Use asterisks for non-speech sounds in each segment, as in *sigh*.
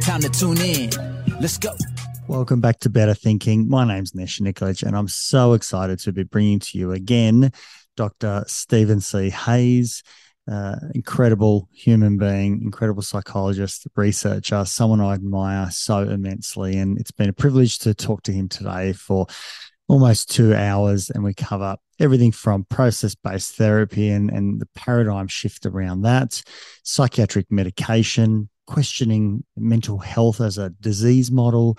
Time to tune in. Let's go. Welcome back to Better Thinking. My name's Nesh Nikolic, and I'm so excited to be bringing to you again Dr. Stephen C. Hayes, uh, incredible human being, incredible psychologist, researcher, someone I admire so immensely. And it's been a privilege to talk to him today for almost two hours, and we cover everything from process based therapy and, and the paradigm shift around that, psychiatric medication, questioning mental health as a disease model,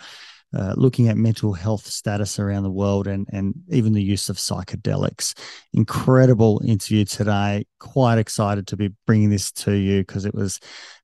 uh, looking at mental health status around the world and, and even the use of psychedelics. Incredible interview today. Quite excited to be bringing this to you because it was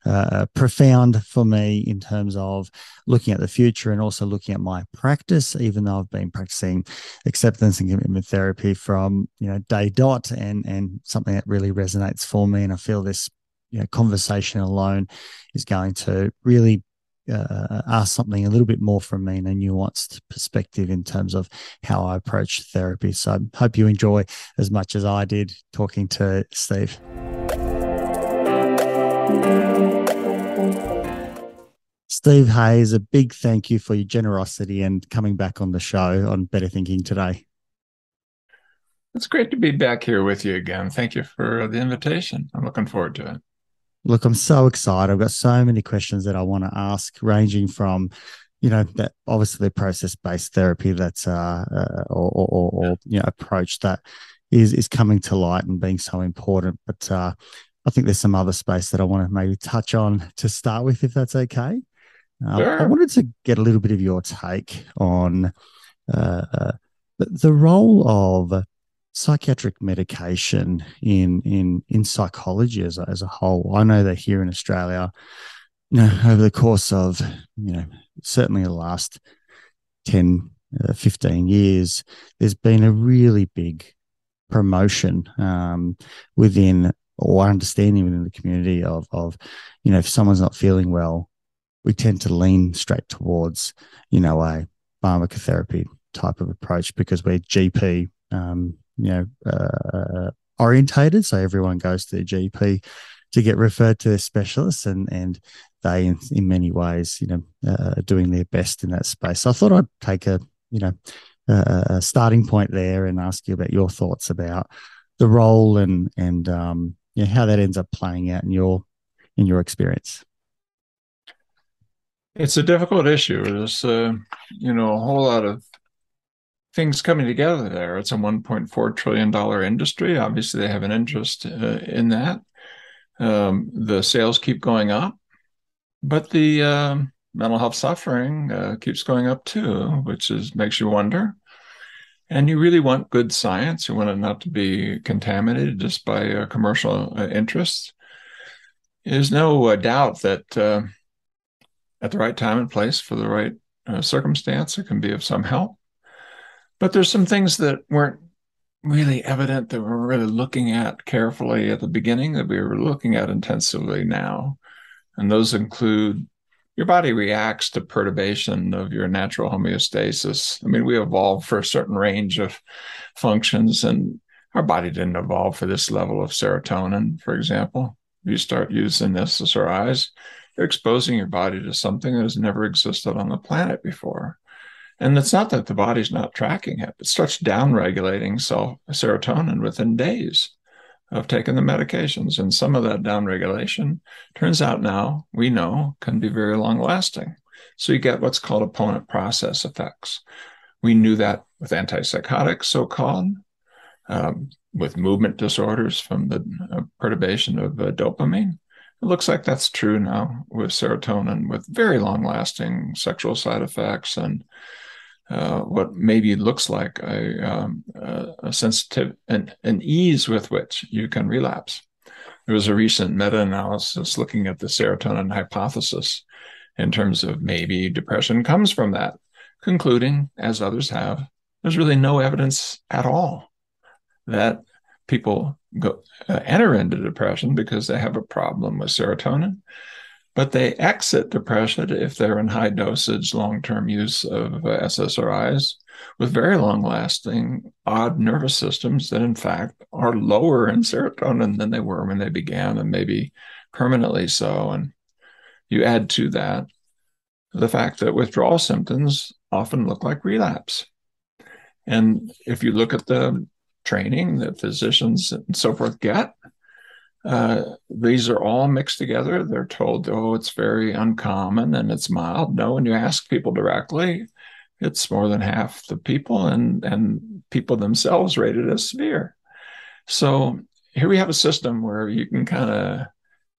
uh, profound for me in terms of looking at the future and also looking at my practice, even though I've been practicing acceptance and commitment therapy from you know day dot and and something that really resonates for me. And I feel this you know, conversation alone is going to really uh, ask something a little bit more from me in a nuanced perspective in terms of how I approach therapy. So I hope you enjoy as much as I did talking to Steve. Steve Hayes, a big thank you for your generosity and coming back on the show on Better Thinking today. It's great to be back here with you again. Thank you for the invitation. I'm looking forward to it. Look, I'm so excited. I've got so many questions that I want to ask, ranging from, you know, that obviously the process-based therapy that's uh, uh or, or, or, you know approach that is is coming to light and being so important. But uh, I think there's some other space that I want to maybe touch on to start with, if that's okay. Uh, sure. I wanted to get a little bit of your take on uh, uh the, the role of psychiatric medication in in in psychology as a, as a whole. I know that here in Australia, you know, over the course of you know certainly the last 10, uh, 15 years, there's been a really big promotion um, within or understanding within the community of of you know if someone's not feeling well, we tend to lean straight towards you know a pharmacotherapy type of approach because we're GP um, you know uh, orientated. So everyone goes to their GP to get referred to their specialists, and and they in, in many ways you know uh, are doing their best in that space. So I thought I'd take a you know a, a starting point there and ask you about your thoughts about the role and and um, you know, how that ends up playing out in your in your experience. It's a difficult issue. There's, uh, you know, a whole lot of things coming together there. It's a 1.4 trillion dollar industry. Obviously, they have an interest uh, in that. Um, the sales keep going up, but the uh, mental health suffering uh, keeps going up too, which is makes you wonder. And you really want good science. You want it not to be contaminated just by uh, commercial uh, interests. There's no uh, doubt that at the right time and place for the right circumstance, it can be of some help. But there's some things that weren't really evident that we're really looking at carefully at the beginning that we were looking at intensively now. And those include your body reacts to perturbation of your natural homeostasis. I mean, we evolved for a certain range of functions, and our body didn't evolve for this level of serotonin, for example. If you start using SSRIs, you're exposing your body to something that has never existed on the planet before. And it's not that the body's not tracking it, it starts downregulating self serotonin within days of taking the medications. And some of that downregulation turns out now we know can be very long lasting. So you get what's called opponent process effects. We knew that with antipsychotics, so called, um, with movement disorders from the uh, perturbation of uh, dopamine. It looks like that's true now with serotonin, with very long lasting sexual side effects and uh, what maybe looks like a, um, a sensitive an, an ease with which you can relapse. There was a recent meta analysis looking at the serotonin hypothesis in terms of maybe depression comes from that, concluding, as others have, there's really no evidence at all that people go uh, enter into depression because they have a problem with serotonin but they exit depression if they're in high dosage long-term use of uh, ssris with very long-lasting odd nervous systems that in fact are lower in serotonin than they were when they began and maybe permanently so and you add to that the fact that withdrawal symptoms often look like relapse and if you look at the training that physicians and so forth get. Uh, these are all mixed together. They're told, oh, it's very uncommon and it's mild. No, when you ask people directly, it's more than half the people, and, and people themselves rate it as severe. So here we have a system where you can kind of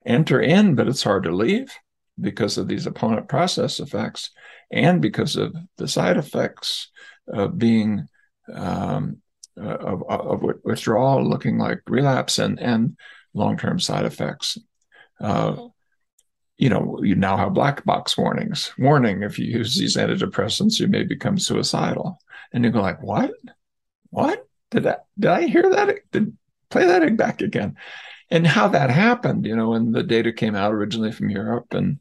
enter in, but it's hard to leave because of these opponent process effects and because of the side effects of being um, uh, of, of withdrawal looking like relapse and, and long-term side effects. Uh, you know, you now have black box warnings. Warning: if you use these antidepressants, you may become suicidal. And you go like, what? What? Did I did I hear that? Did play that back again? And how that happened, you know, when the data came out originally from Europe and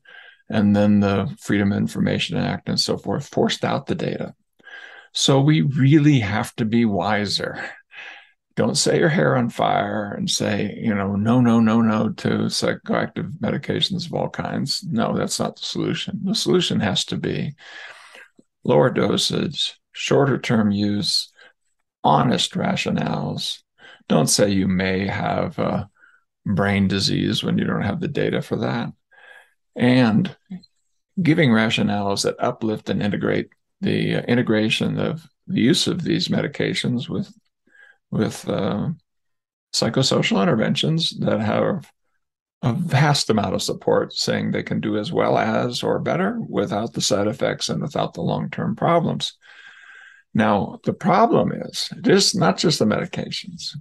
and then the Freedom of Information Act and so forth forced out the data. So we really have to be wiser. Don't set your hair on fire and say, you know, no, no, no, no to psychoactive medications of all kinds. No, that's not the solution. The solution has to be lower dosage, shorter term use, honest rationales. Don't say you may have a brain disease when you don't have the data for that. And giving rationales that uplift and integrate the uh, integration of the use of these medications with with uh, psychosocial interventions that have a vast amount of support saying they can do as well as or better without the side effects and without the long-term problems. Now the problem is it is not just the medications.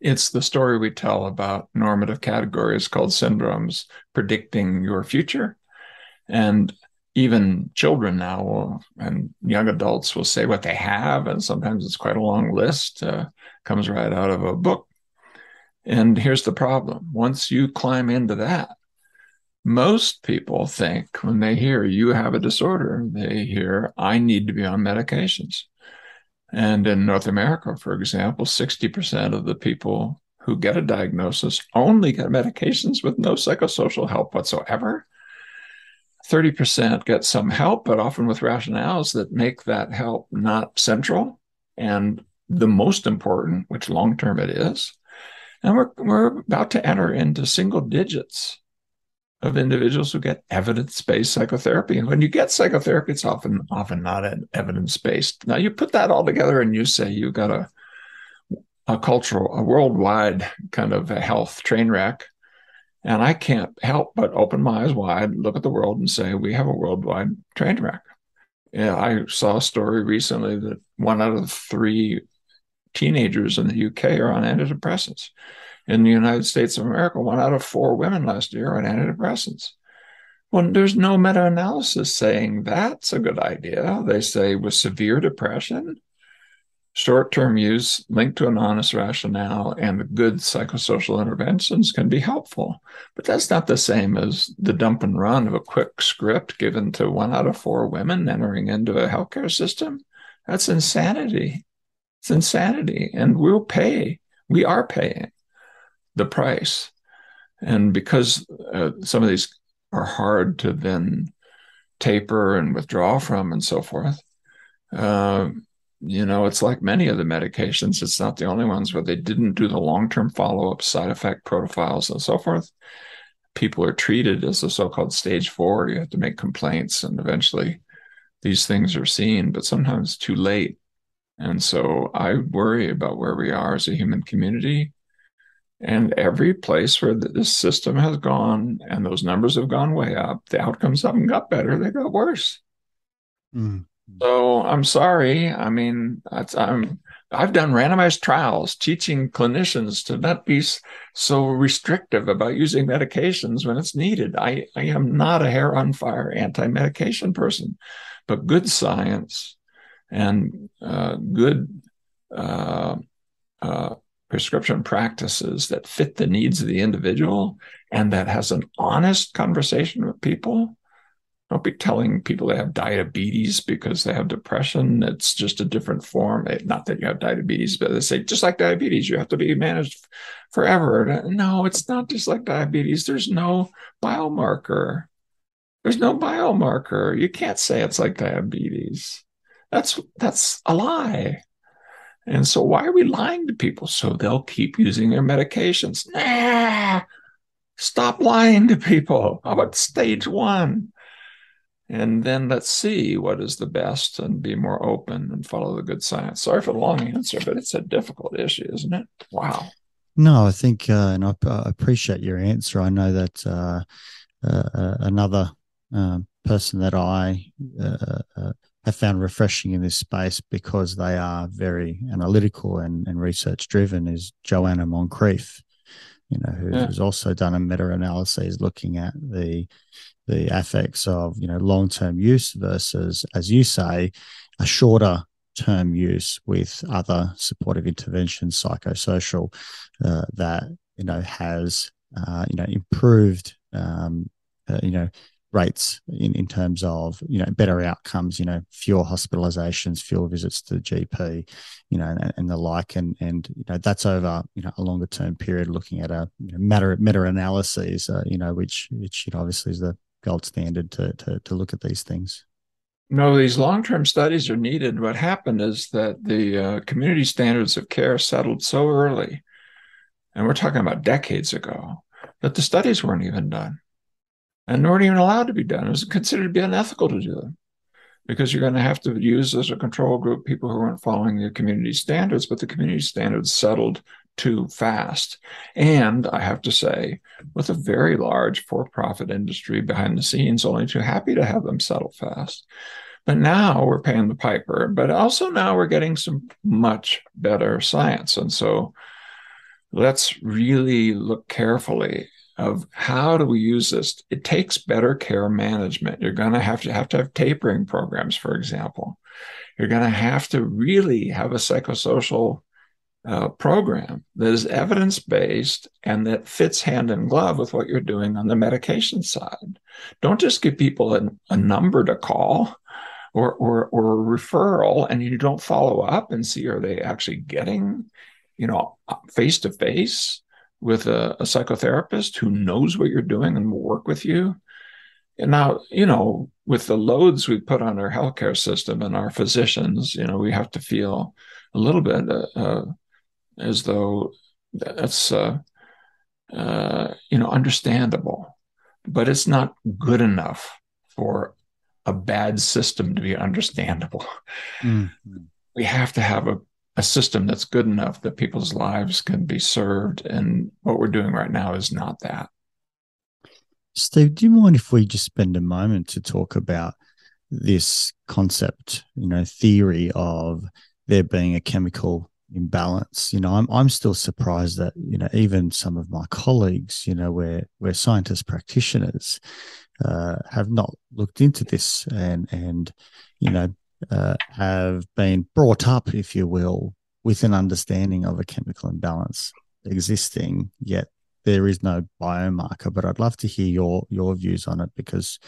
It's the story we tell about normative categories called syndromes predicting your future. And even children now will, and young adults will say what they have, and sometimes it's quite a long list. Uh, comes right out of a book. And here's the problem: once you climb into that, most people think when they hear you have a disorder, they hear I need to be on medications. And in North America, for example, 60% of the people who get a diagnosis only get medications with no psychosocial help whatsoever. 30% get some help, but often with rationales that make that help not central and the most important, which long term it is. And we're, we're about to enter into single digits of individuals who get evidence-based psychotherapy. And when you get psychotherapy, it's often often not evidence-based. Now you put that all together and you say you've got a a cultural, a worldwide kind of a health train wreck and I can't help but open my eyes wide, look at the world, and say, we have a worldwide train wreck. Yeah, I saw a story recently that one out of three teenagers in the UK are on antidepressants. In the United States of America, one out of four women last year are on antidepressants. Well, there's no meta analysis saying that's a good idea. They say with severe depression, Short term use linked to an honest rationale and good psychosocial interventions can be helpful. But that's not the same as the dump and run of a quick script given to one out of four women entering into a healthcare system. That's insanity. It's insanity. And we'll pay, we are paying the price. And because uh, some of these are hard to then taper and withdraw from and so forth, uh, you know, it's like many of the medications, it's not the only ones where they didn't do the long term follow up side effect profiles and so forth. People are treated as a so called stage four. You have to make complaints, and eventually these things are seen, but sometimes too late. And so I worry about where we are as a human community And every place where this system has gone and those numbers have gone way up, the outcomes haven't got better, they got worse. Mm. So I'm sorry. I mean, I'm I've done randomized trials teaching clinicians to not be so restrictive about using medications when it's needed. I, I am not a hair on fire anti medication person, but good science and uh, good uh, uh, prescription practices that fit the needs of the individual and that has an honest conversation with people don't be telling people they have diabetes because they have depression. It's just a different form. Eh, not that you have diabetes, but they say just like diabetes, you have to be managed forever. Uh, no, it's not just like diabetes. There's no biomarker. There's no biomarker. You can't say it's like diabetes. That's that's a lie. And so why are we lying to people? So they'll keep using their medications. Nah, stop lying to people. How about stage one? And then let's see what is the best and be more open and follow the good science. Sorry for the long answer, but it's a difficult issue, isn't it? Wow. No, I think, uh, and I, I, appreciate your answer. I know that uh, uh, uh another um, person that I uh, uh, have found refreshing in this space because they are very analytical and, and research driven is Joanna Moncrieff, you know, who's yeah. also done a meta analysis looking at the the effects of you know long term use versus, as you say, a shorter term use with other supportive interventions, psychosocial, uh, that you know has uh, you know improved um, uh, you know rates in, in terms of you know better outcomes you know fewer hospitalizations fewer visits to the gp you know and, and the like and and you know that's over you know a longer term period looking at a you know, meta meta analyses uh, you know which which you know obviously is the gold standard to, to, to look at these things? No, these long term studies are needed. What happened is that the uh, community standards of care settled so early, and we're talking about decades ago, that the studies weren't even done and weren't even allowed to be done. It was considered to be unethical to do them because you're going to have to use as a control group people who weren't following the community standards, but the community standards settled too fast. And I have to say, with a very large for profit industry behind the scenes, only too happy to have them settle fast. But now we're paying the piper, but also now we're getting some much better science. And so let's really look carefully of how do we use this? It takes better care management. You're going to have to have to have tapering programs for example. You're going to have to really have a psychosocial uh, program that is evidence based and that fits hand in glove with what you're doing on the medication side. Don't just give people a, a number to call or, or, or a referral and you don't follow up and see are they actually getting, you know, face to face with a, a psychotherapist who knows what you're doing and will work with you. And now, you know, with the loads we put on our healthcare system and our physicians, you know, we have to feel a little bit uh, uh, as though that's uh, uh, you know understandable, but it's not good enough for a bad system to be understandable. Mm-hmm. We have to have a, a system that's good enough that people's lives can be served, and what we're doing right now is not that. Steve, do you mind if we just spend a moment to talk about this concept, you know, theory of there being a chemical imbalance. You know, I'm I'm still surprised that you know even some of my colleagues, you know, where where scientist practitioners uh, have not looked into this and and you know uh, have been brought up, if you will, with an understanding of a chemical imbalance existing. Yet there is no biomarker, but I'd love to hear your your views on it because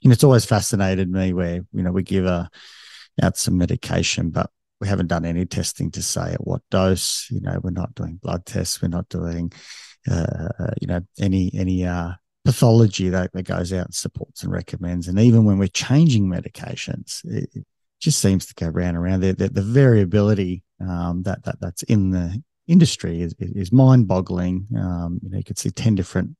you know it's always fascinated me where you know we give a out some medication, but we haven't done any testing to say at what dose. You know, we're not doing blood tests. We're not doing, uh, uh, you know, any any uh, pathology that, that goes out and supports and recommends. And even when we're changing medications, it, just seems to go round and round. The, the, the variability um, that that that's in the industry is is mind boggling. Um, you know, you could see ten different.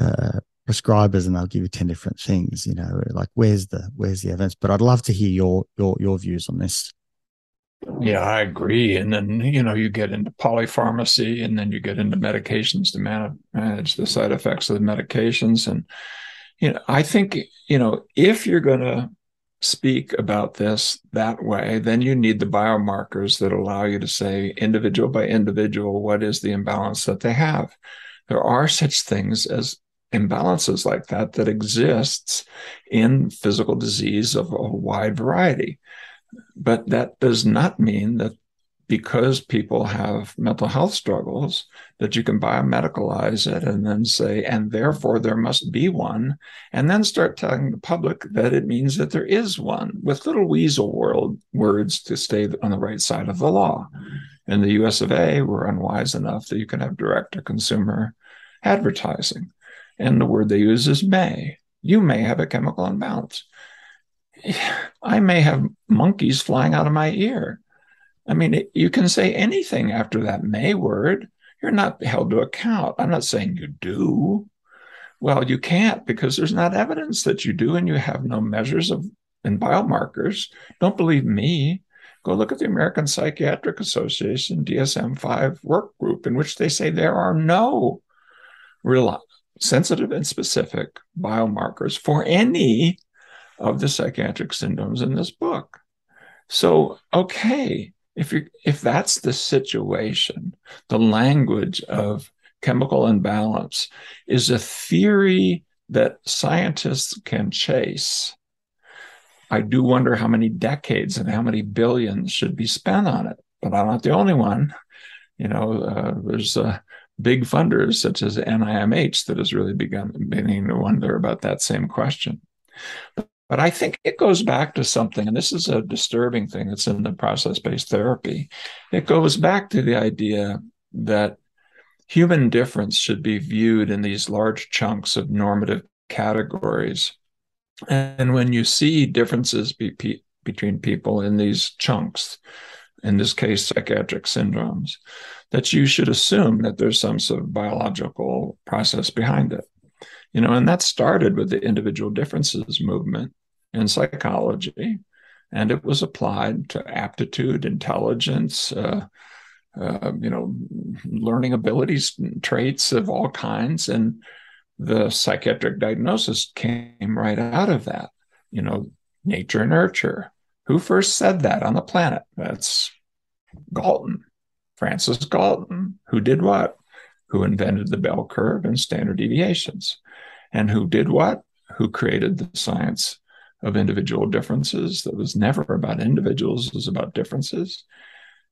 Uh, prescribers and they'll give you 10 different things you know like where's the where's the evidence but i'd love to hear your your your views on this Yeah, I agree. And then, you know, you get into polypharmacy and then you get into medications to man- manage the side effects of the medications. And, you know, I think, you know, if you're going to speak about this that way, then you need the biomarkers that allow you to say, individual by individual, what is the imbalance that they have. There are such things as imbalances like that that exists in physical disease of a wide variety. But that does not mean that because people have mental health struggles that you can biomedicalize it and then say and therefore there must be one and then start telling the public that it means that there is one with little weasel world words to stay on the right side of the law. In the us of a we're unwise enough that you can have direct to consumer advertising. And the word they use is may. You may have a chemical imbalance. *sighs* I may have monkeys flying out of my ear I mean, it, you can say anything after that may word. You're not held to account. I'm not saying you do. Well, you can't because there's not evidence that you do, and you have no measures of and biomarkers. Don't believe me. Go look at the American Psychiatric Association DSM 5 work group, in which they say there are no real sensitive and specific biomarkers for any of the psychiatric syndromes in this book. So, okay, if you if that's the situation the language of chemical imbalance is a theory that scientists can chase. I do wonder how many decades and how many billions should be spent on it but i'm not the only one. You know uh, there's uh, big funders such as nimh that has really begun beginning to wonder about that same question. but but I think it goes back to something, and this is a disturbing thing that's in the process based therapy. It goes back to the idea that human difference should be viewed in these large chunks of normative categories. And when you see differences be, between people in these chunks, in this case, psychiatric syndromes, that you should assume that there's some sort of biological process behind it you know and that started with the individual differences movement in psychology and it was applied to aptitude intelligence uh, uh, you know learning abilities traits of all kinds and the psychiatric diagnosis came right out of that. You know nature nurture. Who first said that on the planet? That's galton francis galton. Who did what? Who invented the bell curve and standard deviations and who did what? Who created the science of individual differences that was never about individuals, it was about differences.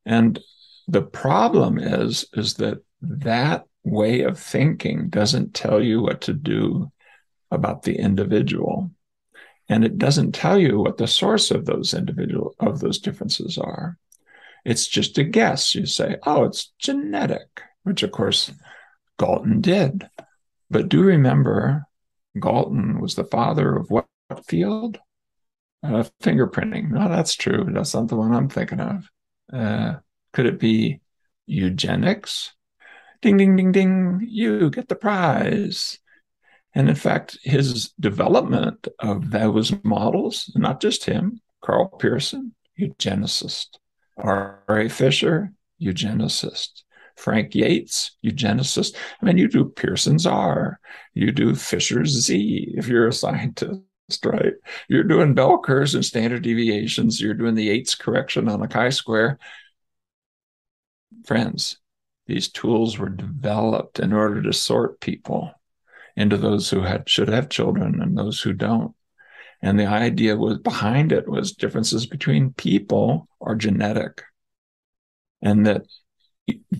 And the problem is, is that that way of thinking doesn't tell you what to do about the individual. And it doesn't tell you what the source of those individual of those differences are. It's just a guess. You say, oh, it's genetic, which of course Galton did. But do remember Galton was the father of what, field? Uh, fingerprinting. No, that's true. That's not the one I'm thinking of. Uh, could it be eugenics? Ding, ding, ding, ding. You get the prize. And in fact, his development of those models, not just him, Karl Pearson, eugenicist, R.A. Fisher, eugenicist, Frank Yates, eugenicist. I mean, you do Pearson's R, you do Fisher's Z if you're a scientist, right? You're doing bell curves and standard deviations, you're doing the Yates correction on a chi square. Friends, these tools were developed in order to sort people into those who had should have children and those who don't. And the idea was behind it was differences between people are genetic. And that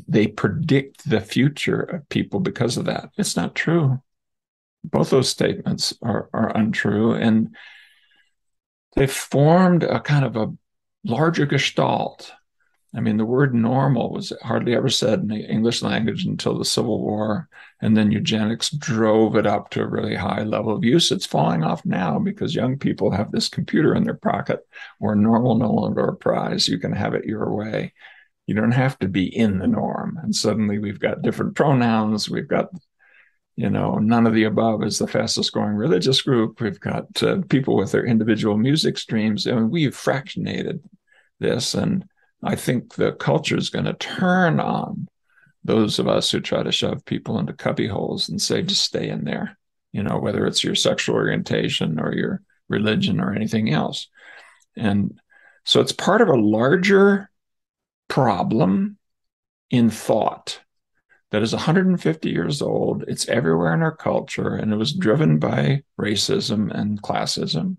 they predict the future of people because of that. It's not true. Both those statements are, are untrue. And they formed a kind of a larger gestalt. I mean, the word normal was hardly ever said in the English language until the Civil War. And then eugenics drove it up to a really high level of use. It's falling off now because young people have this computer in their pocket where normal no longer a prize. You can have it your way you don't have to be in the norm. And suddenly we've got different pronouns. We've got you know none of the above is the fastest growing religious group. We've got uh, people with their individual music streams. I and we've fractionated this. And I think the culture is going to turn on those of us who try to shove people into cubby holes and say, just stay in there, you know, whether it's your sexual orientation or your religion or anything else. And so it's part of a larger problem in thought that is 150 years old. It's everywhere in our culture, and it was driven by racism and classism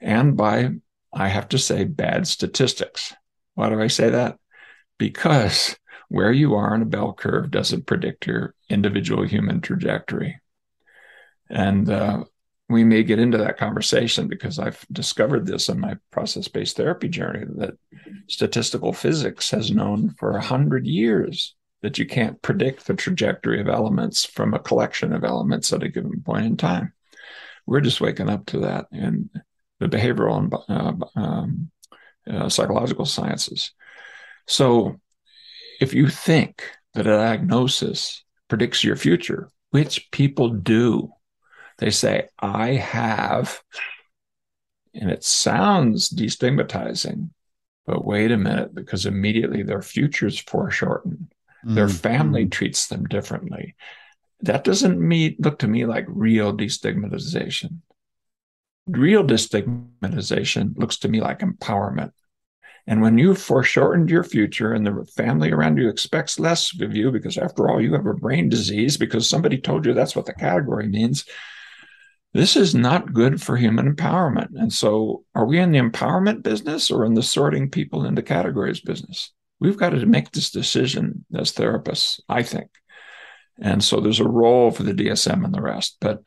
and by, I have to say, bad statistics. Why do I say that? Because where you are in a bell curve doesn't predict your individual human trajectory. And uh, we may get into that conversation because I've discovered this in my process based therapy journey that statistical physics has known for a hundred years that you can't predict the trajectory of elements from a collection of elements at a given point in time. We're just waking up to that in the behavioral and uh, um, uh, psychological sciences. So if you think that a diagnosis predicts your future, which people do, they say, I have, and it sounds destigmatizing, but wait a minute, because immediately their future's foreshortened. Mm-hmm. Their family treats them differently. That doesn't mean, look to me like real destigmatization. Real destigmatization looks to me like empowerment. And when you've foreshortened your future and the family around you expects less of you, because after all, you have a brain disease because somebody told you that's what the category means, this is not good for human empowerment. And so, are we in the empowerment business or in the sorting people into categories business? We've got to make this decision as therapists, I think. And so, there's a role for the DSM and the rest. But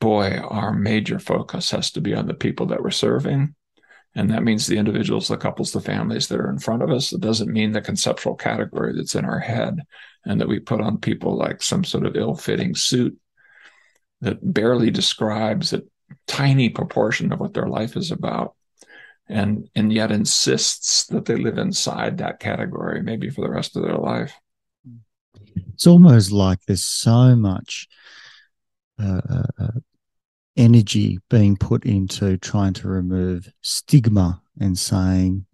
boy, our major focus has to be on the people that we're serving and that means the individuals, the couples, the families that are in front of us. It doesn't mean the conceptual category that's in our head and that we put on people like some sort of ill fitting suit that barely describes a tiny proportion of what their life is about. And, and yet insists that they live inside that category, maybe for the rest of their life. It's almost like there's so much uh, uh, uh energy being put into trying to remove stigma and saying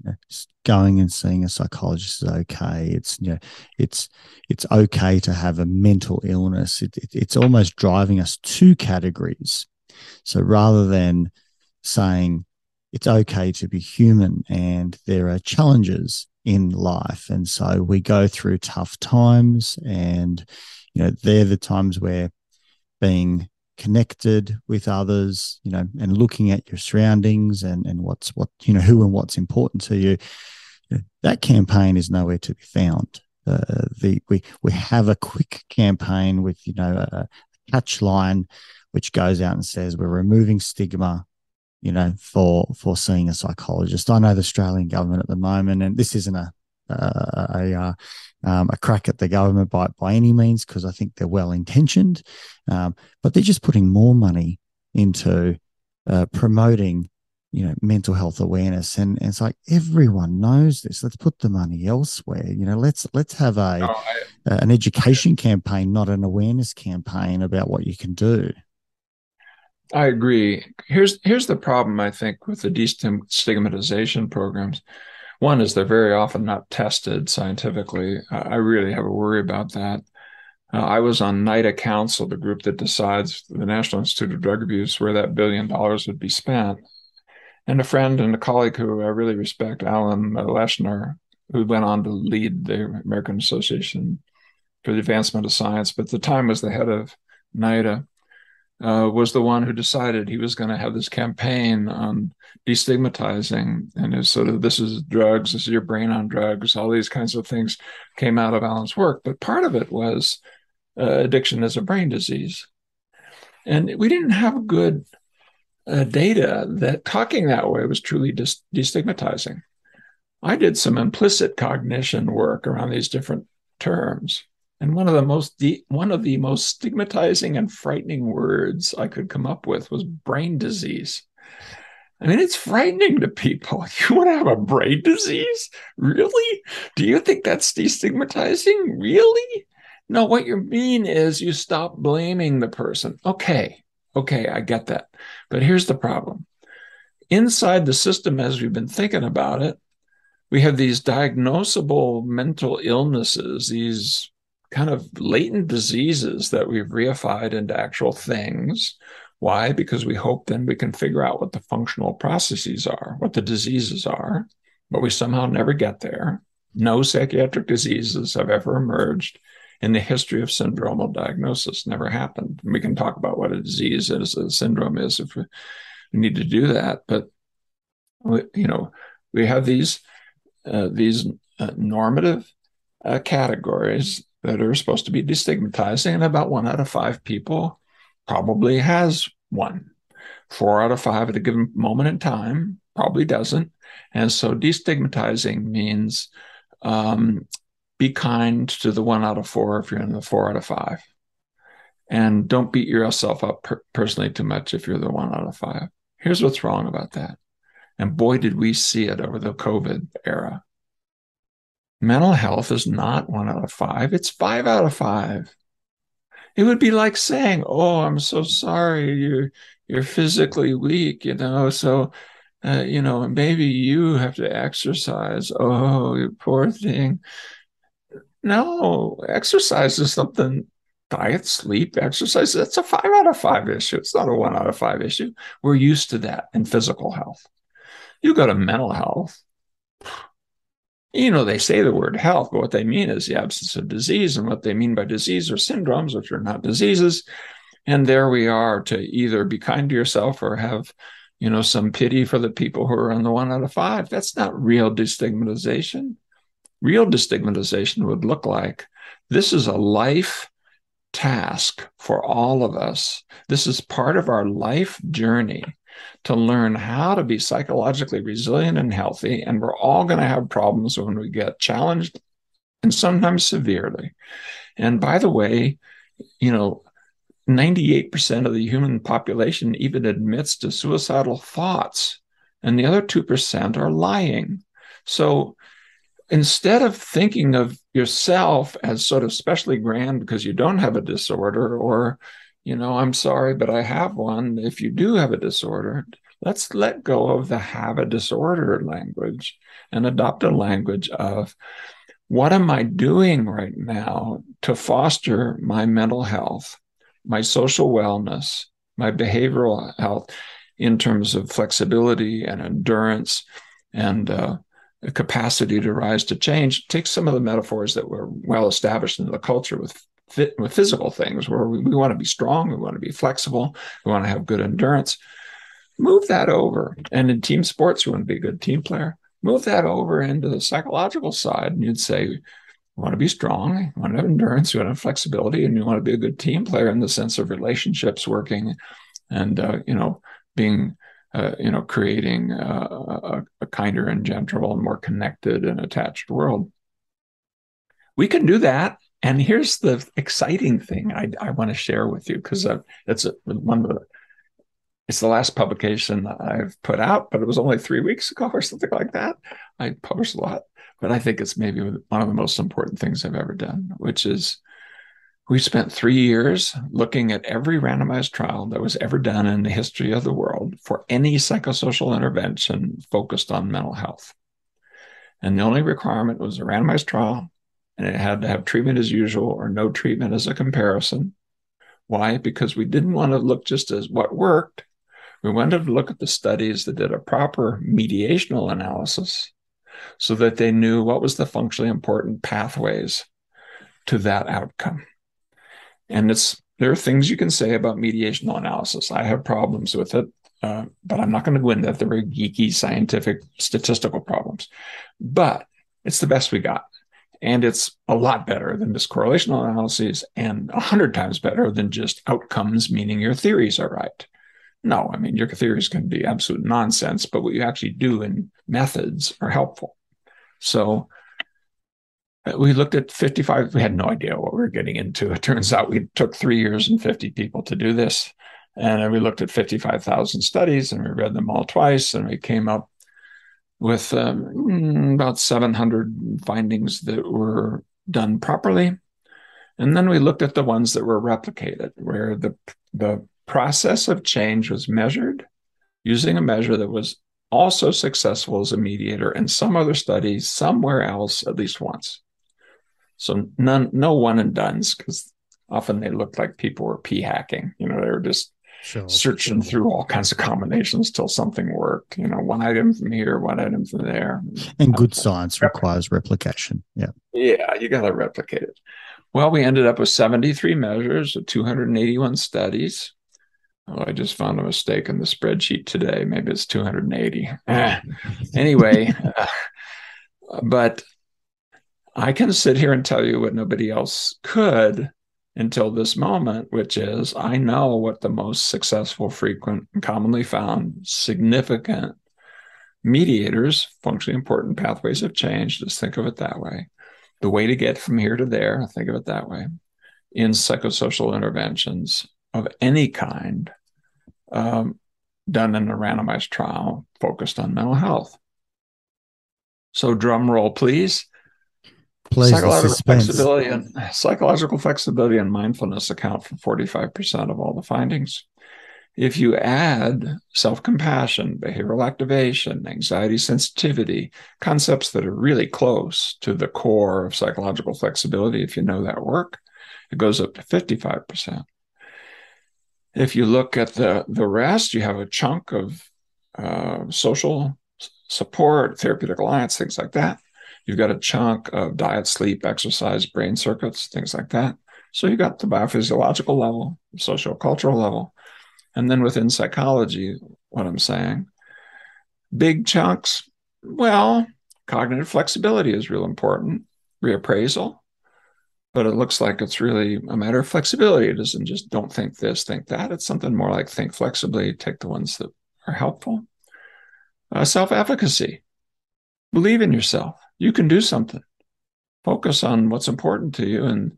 going and seeing a psychologist is okay. It's you know it's it's okay to have a mental illness. It, it, it's almost driving us to categories. So rather than saying it's okay to be human and there are challenges in life. And so we go through tough times and you know they're the times where being connected with others, you know, and looking at your surroundings and and what's what you know who and what's important to you. that campaign is nowhere to be found. Uh, the we we have a quick campaign with you know a, a touch line which goes out and says we're removing stigma you know for for seeing a psychologist i know the australian government at the moment and this isn't a uh, a uh, um, a crack at the government by by any means because I think they're well intentioned, um, but they're just putting more money into uh, promoting you know mental health awareness. And, and, it's like everyone knows this. Let's put the money elsewhere. You know let's let's have a no, I, an education campaign not an awareness campaign about what you can do. I agree. Here's here's the problem i think with the destigmatization programs one is they're very often not tested scientifically. I really have a worry about that. Uh, I was on NIDA Council, the group that decides the National Institute of Drug Abuse where that billion dollars would be spent. And a friend and a colleague who I really respect, Alan Leshner, who went on to lead the American Association for the Advancement of Science, but at the time was the head of NIDA, uh, was the one who decided he was going to have this campaign on destigmatizing and it's sort of this is drugs this is your brain on drugs all these kinds of things came out of alan's work. But part of it was uh, addiction as a brain disease. And we didn't have good uh, data that talking that way was truly dis- destigmatizing. I did some implicit cognition work around these different terms and one of the most de- one of the most stigmatizing and frightening words I could come up with was brain disease. I mean, it's frightening to people. *laughs* You want to have a brain disease? Really? Do you think that's destigmatizing? Really? No, what you mean is you stop blaming the person. Okay, okay, I get that. But here's the problem inside the system, as we've been thinking about it, we have these diagnosable mental illnesses, these kind of latent diseases that we've reified into actual things. Why? Because we hope then we can figure out what the functional processes are, what the diseases are, but we somehow never get there. No psychiatric diseases have ever emerged in the history of syndromal diagnosis. Never happened. We can talk about what a disease is, a syndrome is, if we need to do that. But you know, we have these uh, these uh, normative uh, categories that are supposed to be destigmatizing, and about one out of five people probably has one. Four out of five at a given moment in time probably doesn't. And so destigmatizing means um, be kind to the one out of four if you're in the four out of five. And don't beat yourself up per- personally too much if you're the one out of five. Here's what's wrong about that. And boy, did we see it over the COVID era. Mental health is not one out of five, it's five out of five. It would be like saying, Oh, I'm so sorry, you're you're physically weak, you know, so uh, you know, maybe you have to exercise. Oh, you poor thing. No, exercise is something diet, sleep, exercise. That's a five out of five issue. It's not a one out of five issue. We're used to that in physical health. You go to mental health. You know, they say the word health, but what they mean is the absence of disease. And what they mean by disease are syndromes, which are not diseases. And there we are to either be kind to yourself or have, you know, some pity for the people who are on the one out of five. That's not real destigmatization. Real destigmatization would look like this is a life task for all of us. This is part of our life journey to learn how to be psychologically resilient and healthy. And we're all going to have problems when we get challenged and sometimes severely. And by the way, you know, 98% of the human population even admits to suicidal thoughts, and the other 2% are lying. So instead of thinking of yourself as sort of specially grand because you don't have a disorder or you know, I'm sorry, but I have one. If you do have a disorder, let's let go of the have a disorder language and adopt a language of what am I doing right now to foster my mental health, my social wellness, my behavioral health in terms of flexibility and endurance and uh, capacity to rise to change. Take some of the metaphors that were well established in the culture with fit with physical things where we, we want to be strong, we want to be flexible, we want to have good endurance. Move that over. And in team sports, you want to be a good team player. Move that over into the psychological side. And you'd say, you want to be strong, you want to have endurance, you want to have flexibility, and you want to be a good team player in the sense of relationships working and, uh, you know, being, uh, you know, creating uh, a, a kinder and gentler and more connected and attached world. We can do that and here's the exciting thing I, I want to share with you because mm-hmm. it's a, one of the it's the last publication that I've put out, but it was only three weeks ago or something like that. I published a lot, but I think it's maybe one of the most important things I've ever done, which is we spent three years looking at every randomized trial that was ever done in the history of the world for any psychosocial intervention focused on mental health. And the only requirement was a randomized trial and it had to have treatment as usual or no treatment as a comparison. Why? Because we didn't want to look just as what worked. We wanted to look at the studies that did a proper mediational analysis so that they knew what was the functionally important pathways to that outcome. And it's there are things you can say about mediational analysis. I have problems with it, uh, but I'm not going to go into that. They're very geeky, scientific, statistical problems. But it's the best we got. And it's a lot better than just correlational analyses and a hundred times better than just outcomes, meaning your theories are right. No, I mean, your theories can be absolute nonsense, but what you actually do in methods are helpful. So uh, we looked at 55, we had no idea what we were getting into. It turns out we took three years and 50 people to do this. And we looked at 55,000 studies and we read them all twice and we came up with um, about 700 findings that were done properly. And then we looked at the ones that were replicated, where the, the process of change was measured using a measure that was also successful as a mediator in some other studies somewhere else at least once. So none, no one and done's because often they looked like people were p hacking. You know, they were just sure, searching sure. through all kinds of combinations till something worked. You know, one item from here, one item from there. And good science requires replication. Yeah. Yeah, you got to replicate it. Well, we ended up with 73 measures of 281 studies. Oh, I just found a mistake in the spreadsheet today. Maybe it's 280. anyway, *laughs* uh, but I can sit here and tell you what nobody else could until this moment, which is I know what the most successful, frequent, and commonly found significant mediators, functionally important pathways of change, just think of it that way. The way to get from here to there, think of it that way, in psychosocial interventions of any kind um, done in a randomized trial focused on mental health. So, drum roll, please psychological flexibility and psychological flexibility and mindfulness account for 45% of all the findings. If you add self-compassion, behavioral activation, anxiety sensitivity, concepts that are really close to the core of psychological flexibility, if you know that work, it goes up to 55%. If you look at the, the rest, you have a chunk of uh, social support, therapeutic alliance, things like that. You've got a chunk of diet, sleep, exercise, brain circuits, things like that. So you've got the biophysiological level, social cultural level. And then within psychology, what I'm saying, big chunks, well, cognitive flexibility is real important, reappraisal, but it looks like it's really a matter of flexibility. It isn't just don't think this, think that. It's something more like think flexibly, take the ones that are helpful. Uh, Self efficacy, believe in yourself you can do something. Focus on what's important to you and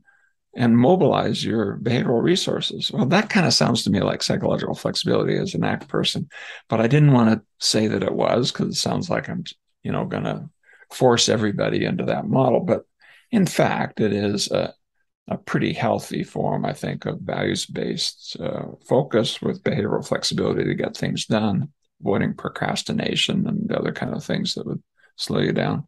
and mobilize your behavioral resources. Well, that kind of sounds to me like psychological flexibility as an ACT person, but I didn't want to say that it was because it sounds like I'm, you know, going to force everybody into that model. But in fact, it is a, a pretty healthy form, I think, of values based uh, focus with behavioral flexibility to get things done, avoiding procrastination and the other kind of things that would slow you down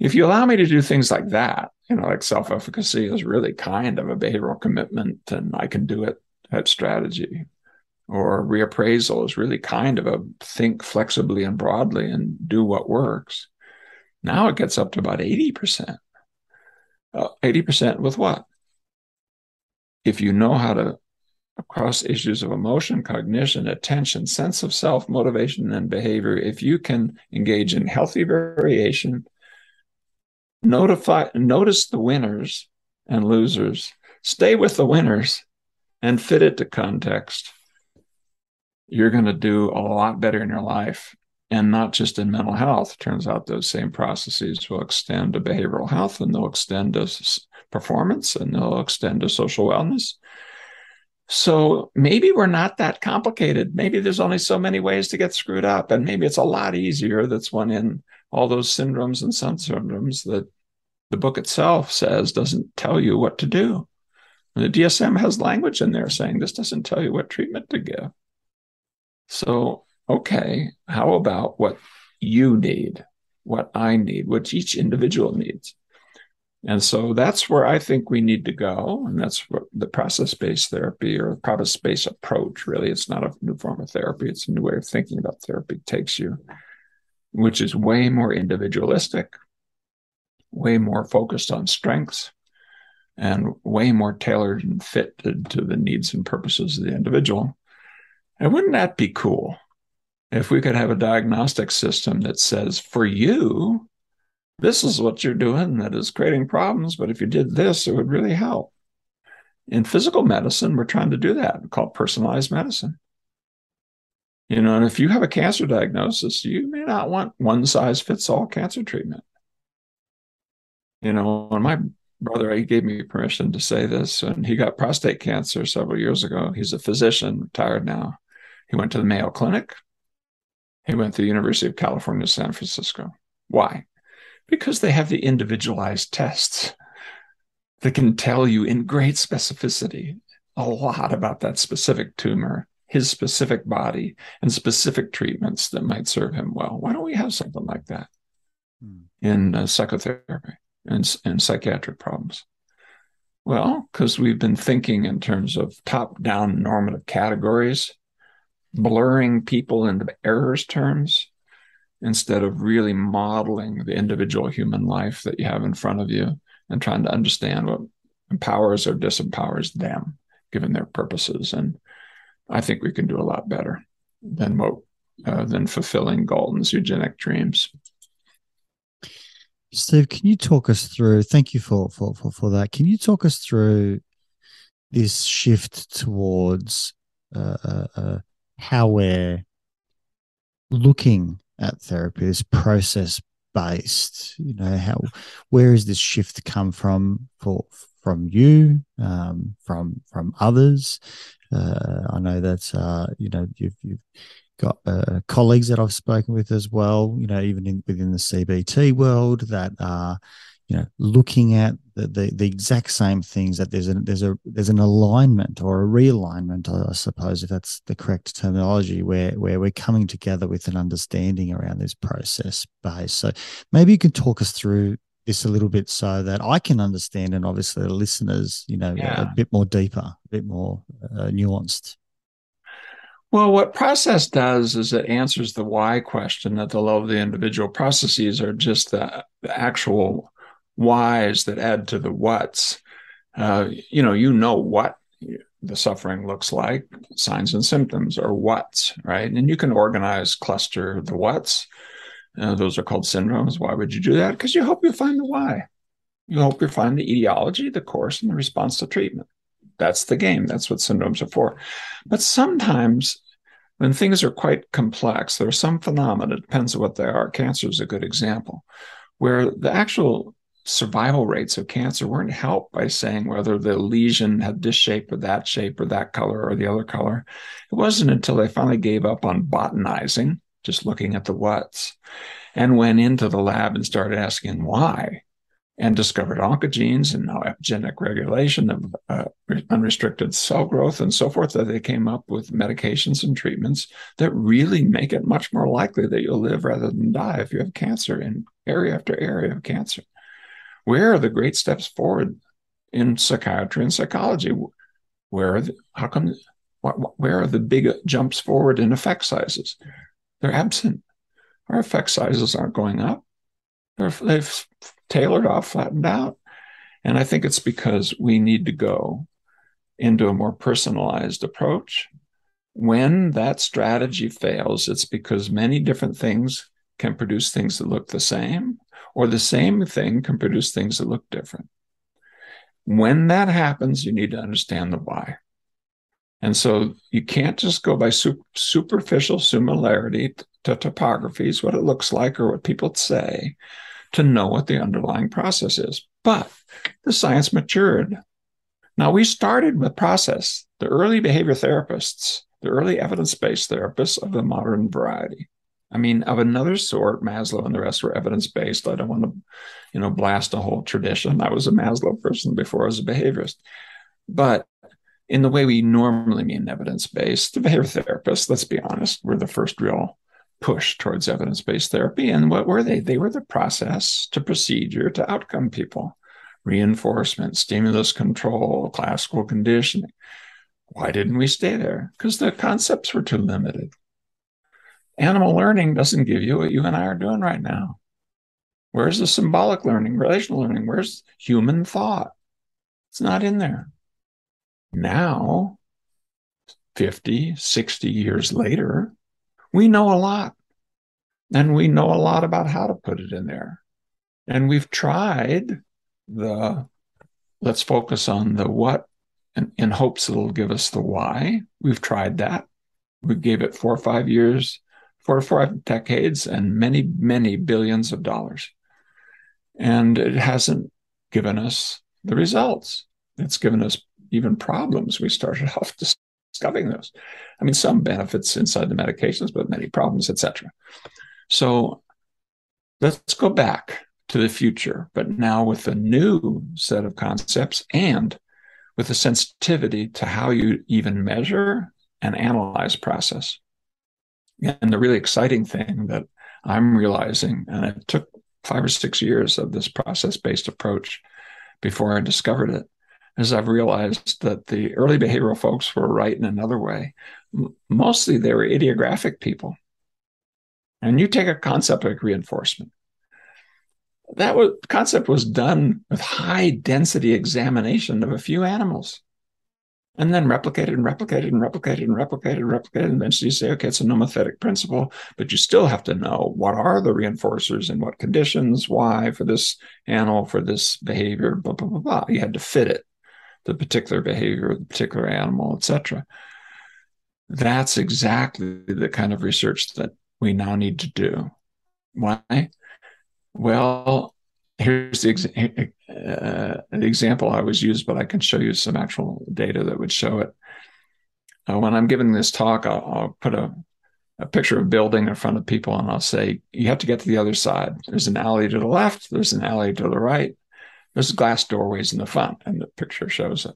if you allow me to do things like that, you know, like self efficacy is really kind of a behavioral commitment and I can do it type strategy. Or reappraisal is really kind of a think flexibly and broadly and do what works. Now it gets up to about 80%. Uh, 80% with what? If you know how to across issues of emotion, cognition, attention, sense of self, motivation, and behavior, if you can engage in healthy variation notify notice the winners and losers. Stay with the winners and fit it to context. You're going to do a lot better in your life and not just in mental health. Turns out those same processes will extend to behavioral health and they'll extend to performance and they'll extend to social wellness. So maybe we're not that complicated. Maybe there's only so many ways to get screwed up and maybe it's a lot easier that's one in all those syndromes and symptoms that the book itself says doesn't tell you what to do. And the DSM has language in there saying this doesn't tell you what treatment to give. So, okay, how about what you need, what I need, what each individual needs? And so that's where I think we need to go. And that's what the process based therapy or process based approach really, it's not a new form of therapy, it's a new way of thinking about therapy takes you which is way more individualistic, way more focused on strengths, and way more tailored and fitted to the needs and purposes of the individual. And wouldn't that be cool if we could have a diagnostic system that says, for you, this is what you're doing that is creating problems, but if you did this, it would really help. In physical medicine, we're trying to do that, called personalized medicine. You know, and if you have a cancer diagnosis, you may not want one size fits all cancer treatment. You know, when my brother, he gave me permission to say this, and he got prostate cancer several years ago. He's a physician, retired now. He went to the Mayo Clinic. He went to the University of California, San Francisco. Why? Because they have the individualized tests that can tell you in great specificity a lot about that specific tumor his specific body and specific treatments that might serve him well. Why don't we have something like that hmm. in uh, psychotherapy and, and psychiatric problems? Well, because we've been thinking in terms of top down normative categories, blurring people into errors terms instead of really modeling the individual human life that you have in front of you and trying to understand what empowers or disempowers them given their purposes. And I think we can do a lot better than what uh, than fulfilling Galton's eugenic dreams. Steve, can you talk us through? Thank you for for for, for that. Can you talk us through this shift towards uh, uh, uh how we're looking at therapy, process based? You know, how where this shift come from for from you, um, from from others? Uh, I know that uh, you know you've, you've got uh, colleagues that I've spoken with as well. You know, even in, within the CBT world, that are you know looking at the, the, the exact same things. That there's a there's a there's an alignment or a realignment, I suppose, if that's the correct terminology, where where we're coming together with an understanding around this process base. So maybe you can talk us through this a little bit so that I can understand, and obviously the listeners, you know, yeah. a, bit more deeper, a bit more uh, nuanced. Well, what process does is it answers the why question at the level of the individual. Processes are just the, the actual whys that add to the whats. Uh, you know, you know what the suffering looks like, signs and symptoms are whats, right? And you can organize, cluster the whats uh, those are called syndromes. Why would you do that? Because you hope you find the why. You hope you find the etiology, the course, and the response to treatment. That's the game. That's what syndromes are for. But sometimes when things are quite complex, there are some phenomena, depends on what they are. Cancer is a good example, where the actual survival rates of cancer weren't helped by saying whether the lesion had this shape or that shape or that color or the other color. It wasn't until they finally gave up on botanizing just looking at the whats, and went into the lab and started asking why, and discovered oncogenes and now epigenetic regulation of uh, unrestricted cell growth and so forth. That they came up with medications and treatments that really make it much more likely that you'll live rather than die if you have cancer in area after area of cancer. Where are the great steps forward in psychiatry and psychology? Where are the, how come where are the big jumps forward in effect sizes? They're absent. Our effect sizes aren't going up. They're, they've tailored off, flattened out. And I think it's because we need to go into a more personalized approach. When that strategy fails, it's because many different things can produce things that look the same, or the same thing can produce things that look different. When that happens, you need to understand the why. And so you can't just go by super, superficial similarity to topographies, what it looks like or what people say, to know what the underlying process is. But the science matured. Now we started with process. The early behavior therapists, the early evidence-based therapists of the modern variety. I mean, of another sort, Maslow and the rest were evidence-based. I don't want to, you know, blast a whole tradition. I was a Maslow person before I was a behaviorist. But in the way we normally mean evidence based. The behavior therapists, let's be honest, were the first real push towards evidence based therapy. And what were they? They were the process to procedure to outcome people, reinforcement, stimulus control, classical conditioning. Why didn't we stay there? Because the concepts were too limited. Animal learning doesn't give you what you and I are doing right now. Where's the symbolic learning, relational learning? Where's human thought? It's not in there. Now, 50, 60 years later, we know a lot. And we know a lot about how to put it in there. And we've tried the, let's focus on the what and in hopes it'll give us the why. We've tried that. We gave it four or five years, four or five decades, and many, many billions of dollars. And it hasn't given us the results. It's given us even problems, we started *laughs* off discovering those. I mean, some benefits inside the medications, but many problems, etc. So let's go back to the future, but now with a new set of concepts and with a sensitivity to how you even measure and analyze process. And the really exciting thing that I'm realizing, and it took five or six years of this process based approach before I discovered it, is I've realized that the early behavioral folks were right in another way. Mostly they were idiographic people. And you take a concept like reinforcement. That was, concept was done with high density examination of a few animals and then replicated and replicated and replicated and replicated and replicated. And eventually you say, okay, it's a nomothetic principle, but you still have to know what are the reinforcers and what conditions, why for this animal, for this behavior, blah, blah, blah, blah. You had to fit it, the particular behavior, of the particular animal, etc. That's exactly the kind of research that we now need to do. Why? Well, here's the, uh, the example I always use, but I can show you some actual data that would show it. Uh, when I'm giving this talk, I'll, I'll put a, a picture of a building in front of people and I'll say, you have to get to the other side. There's an alley to the left, there's an alley to the right, there's glass doorways in the front, and the picture shows it.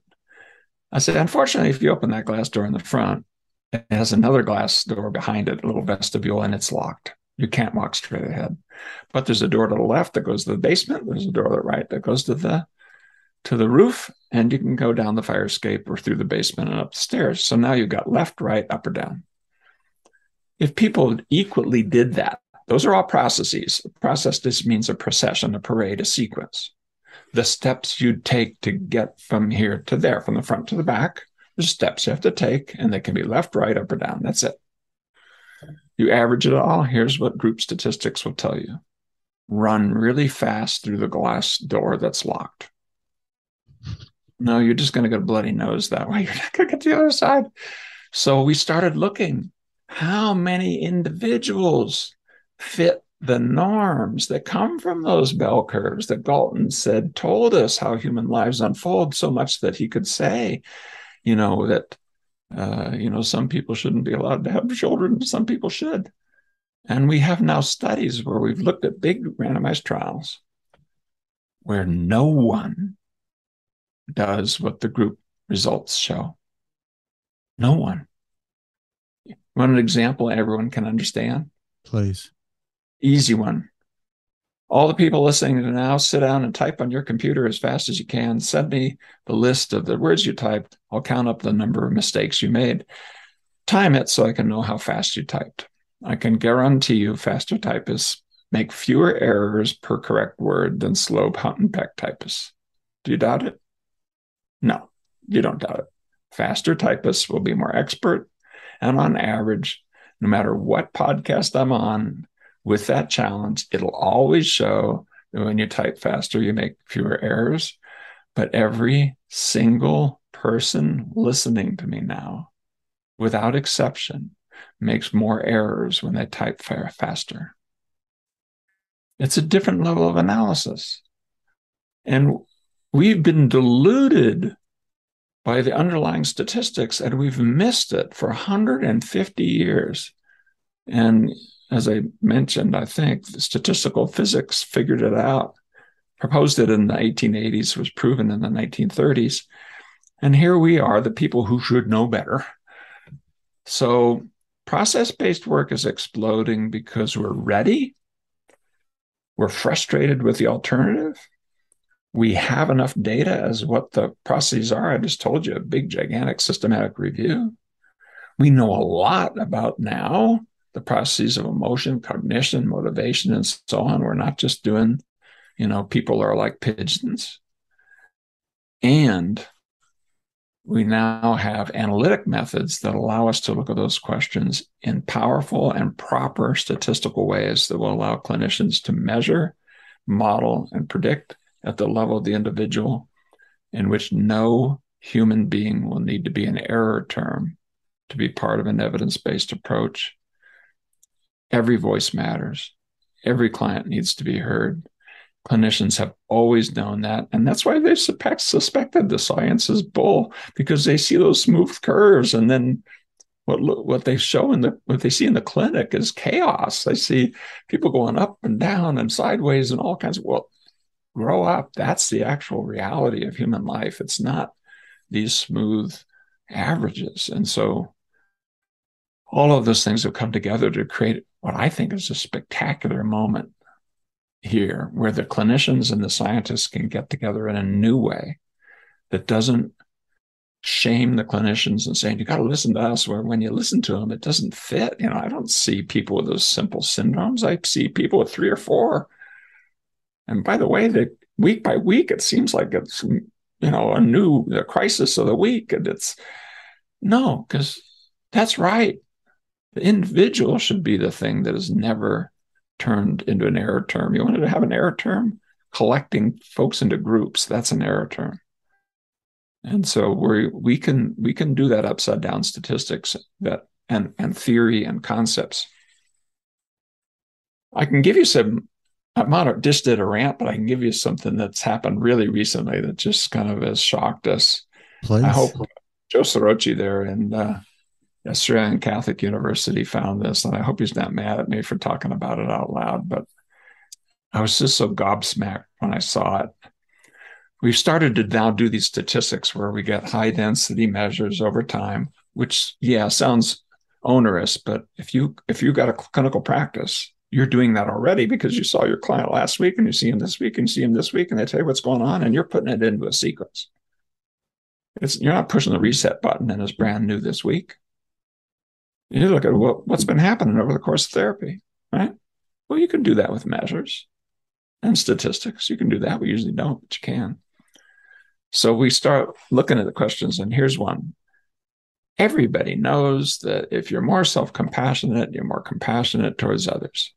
I said, unfortunately, if you open that glass door in the front, it has another glass door behind it, a little vestibule, and it's locked. You can't walk straight ahead. But there's a door to the left that goes to the basement. There's a door to the right that goes to the to the roof, and you can go down the fire escape or through the basement and up the stairs. So now you've got left, right, up or down. If people equally did that, those are all processes. Process just means a procession, a parade, a sequence. The steps you'd take to get from here to there, from the front to the back, there's steps you have to take, and they can be left, right, up, or down. That's it. You average it all. Here's what group statistics will tell you run really fast through the glass door that's locked. No, you're just going to get a bloody nose that way. *laughs* You're not going to get to the other side. So we started looking how many individuals fit the norms that come from those bell curves that Galton said told us how human lives unfold so much that he could say, you know, that uh, you know, some people shouldn't be allowed to have children, some people should. And we have now studies where we've looked at big randomized trials where no one does what the group results show. No one. Want an example everyone can understand? Please. Easy one all the people listening to now, sit down and type on your computer as fast as you can. Send me the list of the words you typed. I'll count up the number of mistakes you made. Time it so I can know how fast you typed. I can guarantee you faster typists make fewer errors per correct word than slow hunt and peck typists. Do you doubt it? No, you don't doubt it. Faster typists will be more expert. And on average, no matter what podcast I'm on, with that challenge, it'll always show that when you type faster, you make fewer errors. But every single person listening to me now, without exception, makes more errors when they type faster. It's a different level of analysis. And we've been deluded by the underlying statistics and we've missed it for 150 years. And as I mentioned, I think statistical physics figured it out, proposed it in the 1880s, was proven in the 1930s. And here we are, the people who should know better. So process based work is exploding because we're ready. We're frustrated with the alternative. We have enough data as what the processes are. I just told you a big, gigantic systematic review. We know a lot about now the processes of emotion, cognition, motivation, and so on. We're not just doing, you know, people are like pigeons. And we now have analytic methods that allow us to look at those questions in powerful and proper statistical ways that will allow clinicians to measure, model, and predict at the level of the individual in which no human being will need to be an error term to be part of an evidence based approach Every voice matters. Every client needs to be heard. Clinicians have always known that. And that's why they've suspected the science is bull because they see those smooth curves and then what what they show in the what they see in the clinic is chaos. They see people going up and down and sideways and all kinds of well, grow up. That's the actual reality of human life. It's not these smooth averages. And so all of those things have come together to create what I think is a spectacular moment here where the clinicians and the scientists can get together in a new way that doesn't shame the clinicians and saying you got to listen to us where when you listen to them it doesn't fit. You know i don't see people with those simple syndromes. I see people with three or four. And by the way that week by week it seems like it's you know a new the crisis of the week and it's no because that's right the individual should be the thing that is never turned into an error term. You wanted to have an error term? Collecting folks into groups, that's an error term. And so we we can we can do that upside down statistics that and and theory and concepts. I can give you some not just did a rant, but I can give you something that's happened really recently that just kind of has shocked us. Please. I hope Joe Ciarrochi there and uh, Australian Catholic University found this, and I hope he's not mad at me for talking about it out loud. But I was just so gobsmacked when I saw it. We've started to now do these statistics where we get high density measures over time, which yeah sounds onerous, but if you if you got a clinical practice, you're doing that already because you saw your client last week and you see him this week and you see him this week and they tell you what's going on and you're putting it into a sequence. It's, you're not pushing the reset button and it's brand new this week. You look at what, what's been happening over the course of therapy, right? Well, you can do that with measures and statistics. You can do that. We usually don't, but you can. So we start looking at the questions, and here's one. Everybody knows that if you're more self compassionate, you're more compassionate towards others.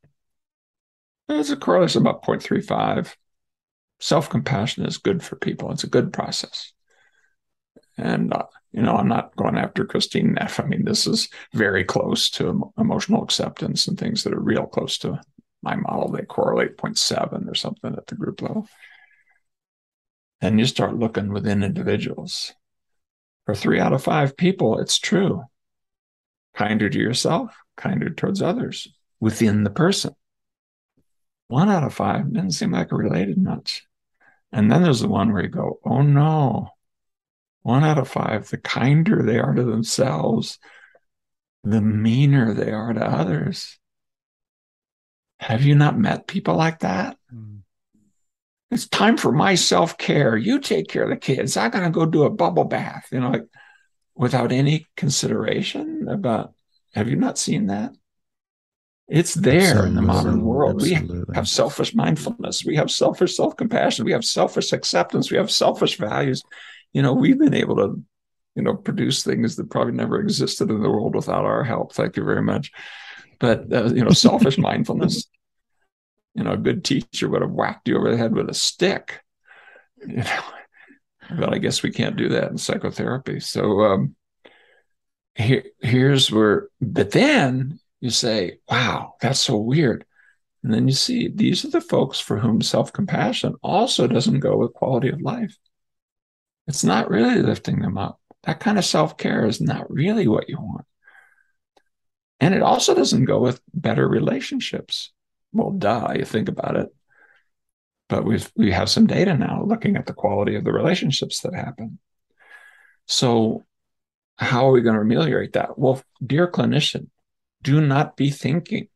There's a correlation about 0.35. Self compassion is good for people, it's a good process. And uh, you know, I'm not going after Kristin Neff. I mean, this is very close to emotional acceptance and things that are real close to my model. They correlate 0.7 or something at the group level. And you start looking within individuals. For three out of five people, it's true. Kinder to yourself, kinder towards others within the person. One out of five doesn't seem like it related much. And then there's the one where you go, oh no, one out of five, the kinder they are to themselves, the meaner they are to others. Have you not met people like that? Mm. It's time for my self care. You take care of the kids. I'm going to go do a bubble bath, you know, like, without any consideration about. Have you not seen that? It's there absolutely, in the modern world. Absolutely. We have selfish mindfulness. We have selfish self compassion. We have selfish acceptance. We have selfish values you know, we've been able to, you know, produce things that probably never existed in the world without our help. Thank you very much. But uh, you know, selfish *laughs* mindfulness. You know, a good teacher would have whacked you over the head with a stick. You know, but I guess we can't do that in psychotherapy. So um, here, here's where. But then you say, "Wow, that's so weird." And then you see these are the folks for whom self compassion also doesn't go with quality of life. It's not really lifting them up. That kind of self care is not really what you want. And it also doesn't go with better relationships. Well, duh, you think about it. But we've we have some data now looking at the quality of the relationships that happen. So how are we going to ameliorate that? Well, dear clinician, do not be thinking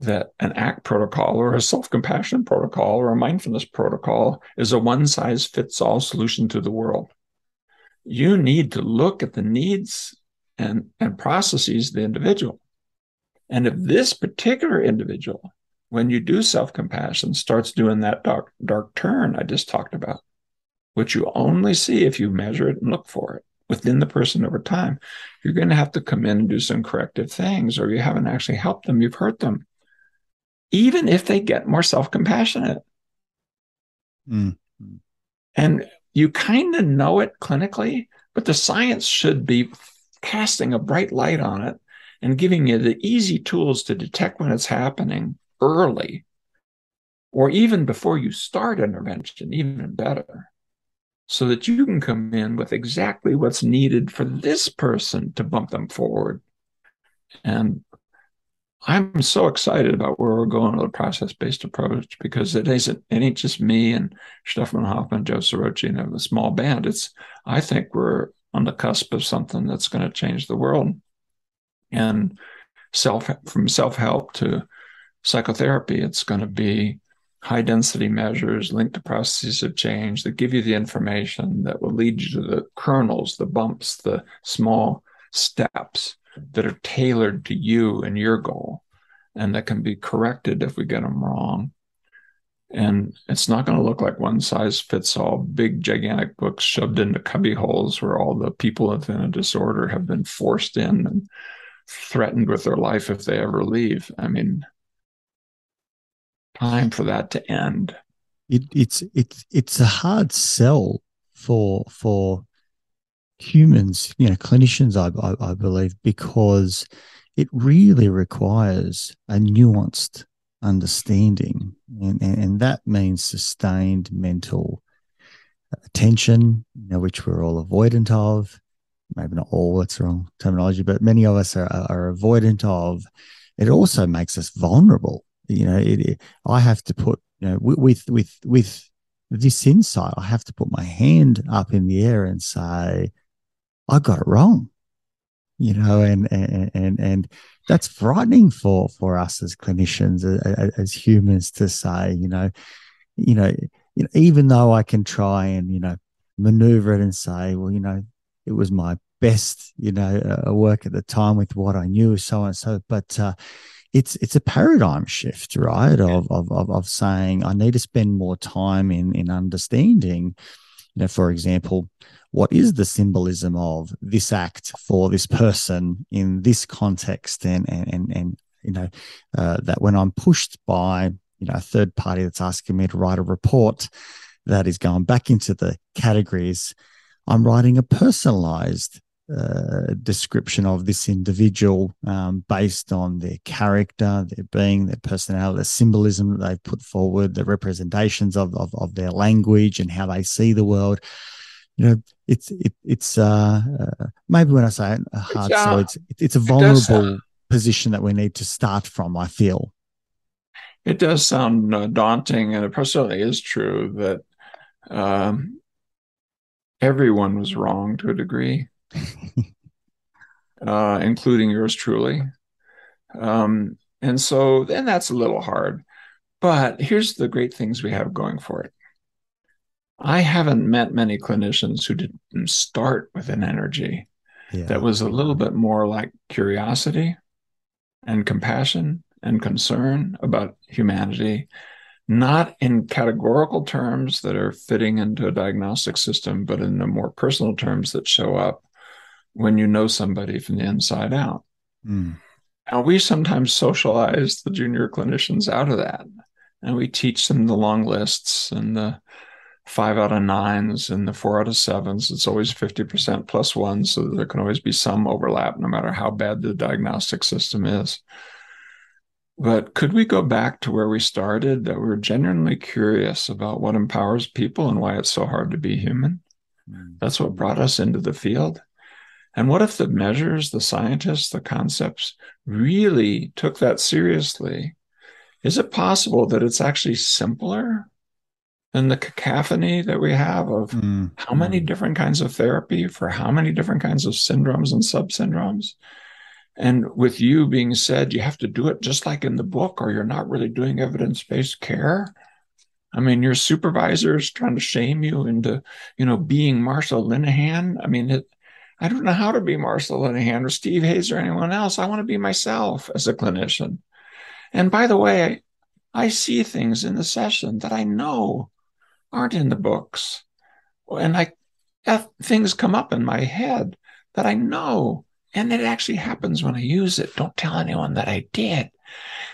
that an ACT protocol or a self compassion protocol or a mindfulness protocol is a one size fits all solution to the world. You need to look at the needs and, and processes of the individual. And if this particular individual, when you do self compassion, starts doing that dark, dark turn I just talked about, which you only see if you measure it and look for it within the person over time, you're going to have to come in and do some corrective things, or you haven't actually helped them, you've hurt them even if they get more self compassionate. Mm-hmm. And you kind of know it clinically, but the science should be casting a bright light on it and giving you the easy tools to detect when it's happening early or even before you start intervention, even better, so that you can come in with exactly what's needed for this person to bump them forward. And I'm so excited about where we're going with a process-based approach because it isn't it ain't just me and Stefan Hofmann, Joe Ciarrochi, and a small band. It's I think we're on the cusp of something that's going to change the world. And self from self-help to psychotherapy, it's going to be high density measures linked to processes of change that give you the information that will lead you to the kernels, the bumps, the small steps that are tailored to you and your goal and that can be corrected if we get them wrong. And it's not going to look like one size fits all, big, gigantic books shoved into cubby holes where all the people within a disorder have been forced in and threatened with their life if they ever leave. I mean, time for that to end. It, it's it's it's a hard sell for for humans, you know, clinicians, I, I, I believe, because it really requires a nuanced understanding, and, and, and that means sustained mental attention, you know, which we're all avoidant of. Maybe not all, that's wrong terminology, but many of us are, are avoidant of. It also makes us vulnerable you know it, it, i have to put you know with with with this insight i have to put my hand up in the air and say i got it wrong you know and and and, and that's frightening for for us as clinicians as, as humans to say you know you know even though i can try and you know maneuver it and say well you know it was my best you know uh, work at the time with what i knew so on and so but uh it's it's a paradigm shift, right? Of, of of of saying I need to spend more time in in understanding, you know, for example, what is the symbolism of this act for this person in this context, and and and, and you know uh, that when I'm pushed by you know a third party that's asking me to write a report that is going back into the categories, I'm writing a personalized uh, description of this individual um, based on their character, their being, their personality, the symbolism that they've put forward, the representations of, of, of their language and how they see the world. You know, it's it, it's uh, uh, maybe when I say a hard yeah, sell, it's it's a vulnerable position that we need to start from. I feel it does sound uh, daunting, and it personally is true that um, everyone was wrong to a degree *laughs* uh, including yours truly. Um, and so then that's a little hard. But here's the great things we have going for it. I haven't met many clinicians who didn't start with an energy yeah. that was a little bit more like curiosity and compassion and concern about humanity, not in categorical terms that are fitting into a diagnostic system, but in the more personal terms that show up when you know somebody from the inside out. Mm. And we sometimes socialize the junior clinicians out of that. And we teach them the long lists and the five out of nines and the four out of sevens. It's always 50% plus one. So there can always be some overlap, no matter how bad the diagnostic system is. But could we go back to where we started, that we're genuinely curious about what empowers people and why it's so hard to be human? Mm. That's what brought us into the field. And what if the measures, the scientists, the concepts really took that seriously? Is it possible that it's actually simpler than the cacophony that we have of mm. how many mm. different kinds of therapy for how many different kinds of syndromes and subsyndromes? And with you being said, you have to do it just like in the book, or you're not really doing evidence based care. I mean, your supervisor is trying to shame you into, you know, being Marsha Linehan. I mean, it, I don't know how to be Marsha Linehan or Steve Hayes or anyone else. I want to be myself as a clinician. And by the way, I see things in the session that I know aren't in the books. And I things come up in my head that I know. And it actually happens when I use it. Don't tell anyone that I did.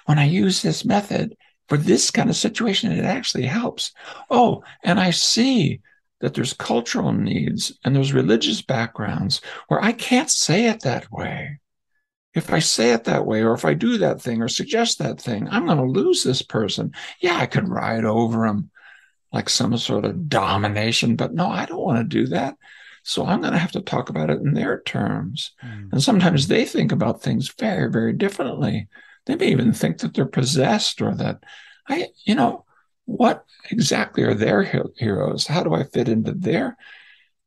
When I use this method for this kind of situation, it actually helps. Oh, and I see that there's cultural needs and there's religious backgrounds where I can't say it that way. If I say it that way, or if I do that thing or suggest that thing, I'm going to lose this person. Yeah, I could ride over them like some sort of domination, but no, I don't want to do that. So I'm going to have to talk about it in their terms. Mm. And sometimes they think about things very, very differently. They may even think that they're possessed or that I, you know, what exactly are their heroes? How do I fit into their?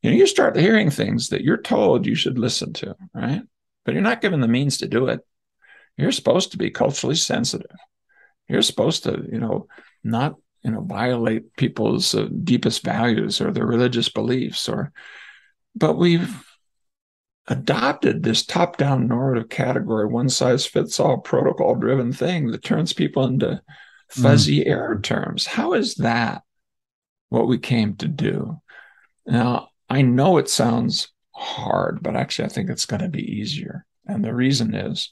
You know, you start hearing things that you're told you should listen to, right? but you're not given the means to do it. You're supposed to be culturally sensitive. You're supposed to, you know, not, you know, violate people's uh, deepest values or their religious beliefs or, but we've adopted this top down normative category, one size fits all protocol driven thing that turns people into fuzzy mm. error terms. How is that what we came to do? Now, I know it sounds hard, but actually, I think it's going to be easier. And the reason is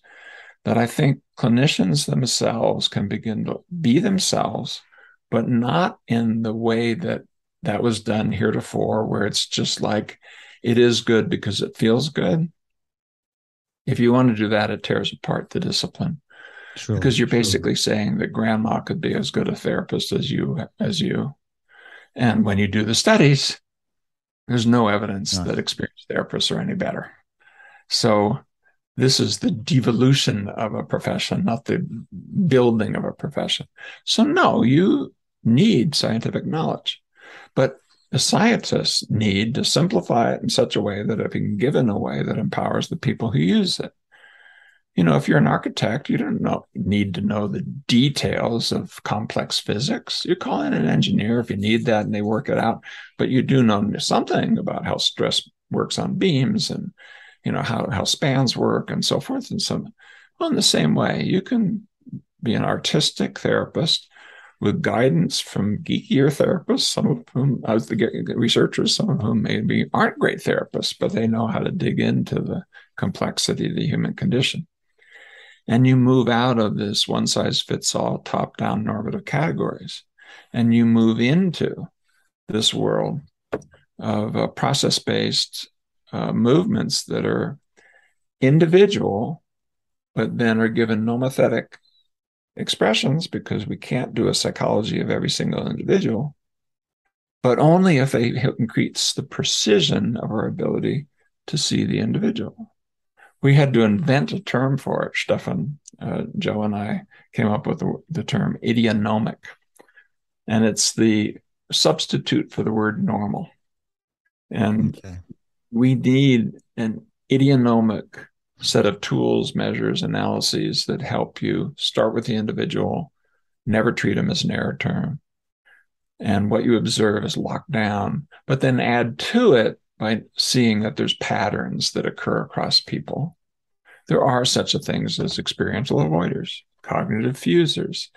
that I think clinicians themselves can begin to be themselves, but not in the way that that was done heretofore, where it's just like, it is good because it feels good. If you want to do that, it tears apart the discipline. Sure, because you're basically saying that grandma could be as good a therapist as you as you. And when you do the studies, there's no evidence that experienced therapists are any better. So this is the devolution of a profession, not the building of a profession. So no, you need scientific knowledge. But the scientists need to simplify it in such a way that it can given a way that empowers the people who use it. You know, if you're an architect, you don't know, need to know the details of complex physics. You call in an engineer if you need that and they work it out, but you do know something about how stress works on beams and, you know, how, how spans work and so forth. And so, well, in the same way, you can be an artistic therapist with guidance from geekier therapists, some of whom, as the researchers, some of whom maybe aren't great therapists, but they know how to dig into the complexity of the human condition. And you move out of this one size fits all top down normative categories and you move into this world of uh, process based uh, movements that are individual, but then are given nomothetic expressions because we can't do a psychology of every single individual, but only if they increase the precision of our ability to see the individual. We had to invent a term for it. Stefan, uh, Joe, and I came up with the, the term idionomic, and it's the substitute for the word normal. And okay. we need an idionomic set of tools, measures, analyses that help you start with the individual, never treat them as an error term. And what you observe is locked down, but then add to it by seeing that there's patterns that occur across people. There are such a things as experiential avoiders, cognitive fusers.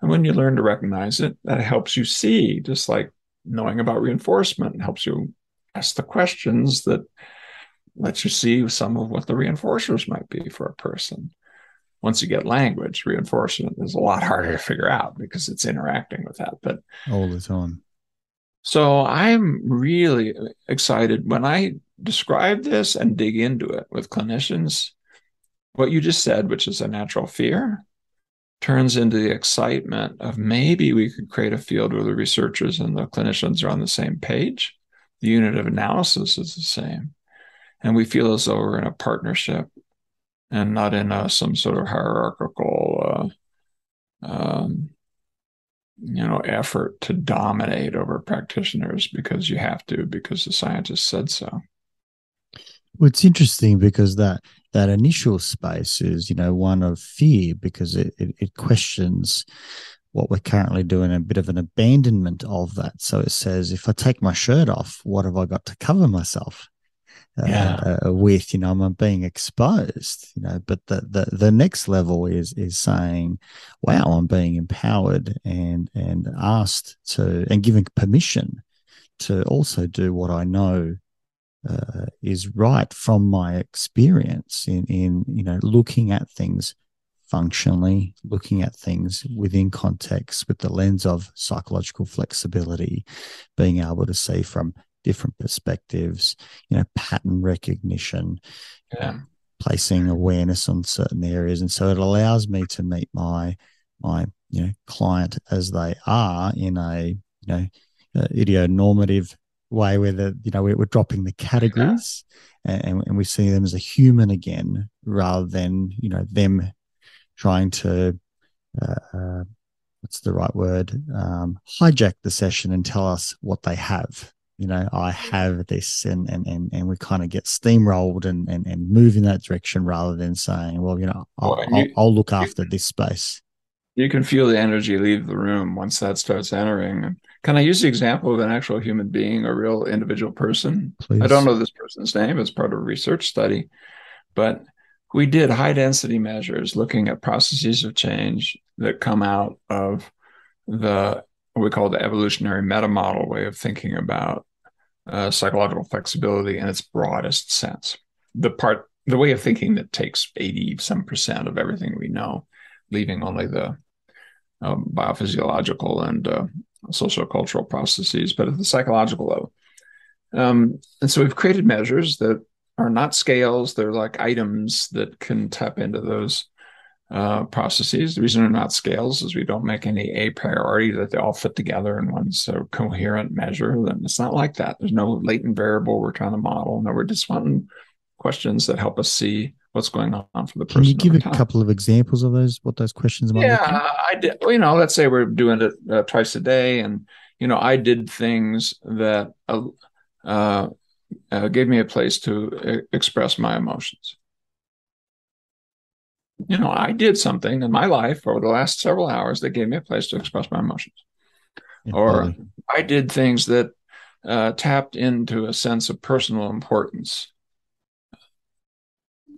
And when you learn to recognize it, that helps you see, just like knowing about reinforcement helps you ask the questions that lets you see some of what the reinforcers might be for a person. Once you get language, reinforcement is a lot harder to figure out because it's interacting with that. But all the time. So I'm really excited when I describe this and dig into it with clinicians. What you just said, which is a natural fear, turns into the excitement of maybe we could create a field where the researchers and the clinicians are on the same page. The unit of analysis is the same and we feel as though we're in a partnership and not in a, some sort of hierarchical uh, um, you know effort to dominate over practitioners because you have to because the scientists said so. Well it's interesting because that that initial space is you know one of fear because it, it, it questions what we're currently doing a bit of an abandonment of that. So it says if i take my shirt off what have i got to cover myself yeah. Uh, uh, with you know I'm being exposed you know but the, the the next level is is saying wow I'm being empowered and and asked to and given permission to also do what I know uh, is right from my experience in in you know looking at things functionally looking at things within context with the lens of psychological flexibility being able to see from different perspectives, you know, pattern recognition, yeah. placing awareness on certain areas. And so it allows me to meet my my you know client as they are in a you know uh, idionormative way where the you know we're, we're dropping the categories yeah. and, and we see them as a human again rather than you know them trying to uh, uh, what's the right word um, hijack the session and tell us what they have you know, I have this and and and, and we kind of get steamrolled and, and and move in that direction rather than saying, well, you know, I'll, well, you, I'll, I'll, look after you, this space. You can feel the energy leave the room once that starts entering. Can I use the example of an actual human being, a real individual person? Please. I don't know this person's name. It's part of a research study, but we did high density measures looking at processes of change that come out of the what we call the evolutionary meta model way of thinking about uh, psychological flexibility in its broadest sense. The part, the way of thinking that takes 80 some percent of everything we know, leaving only the um, biophysiological and uh, social cultural processes, but at the psychological level. Um, and so we've created measures that are not scales, they're like items that can tap into those uh, processes. The reason they're not scales is we don't make any a priority that they all fit together in one so coherent measure. Then it's not like that. There's no latent variable we're trying to model. No, we're just wanting questions that help us see what's going on for the person. Can you give a time. couple of examples of those? What those questions might? Yeah, I did. You know, let's say we're doing it uh, twice a day, and you know, I did things that uh, uh, uh gave me a place to uh, express my emotions you know, I did something in my life over the last several hours that gave me a place to express my emotions. Yeah, or I did things that uh, tapped into a sense of personal importance.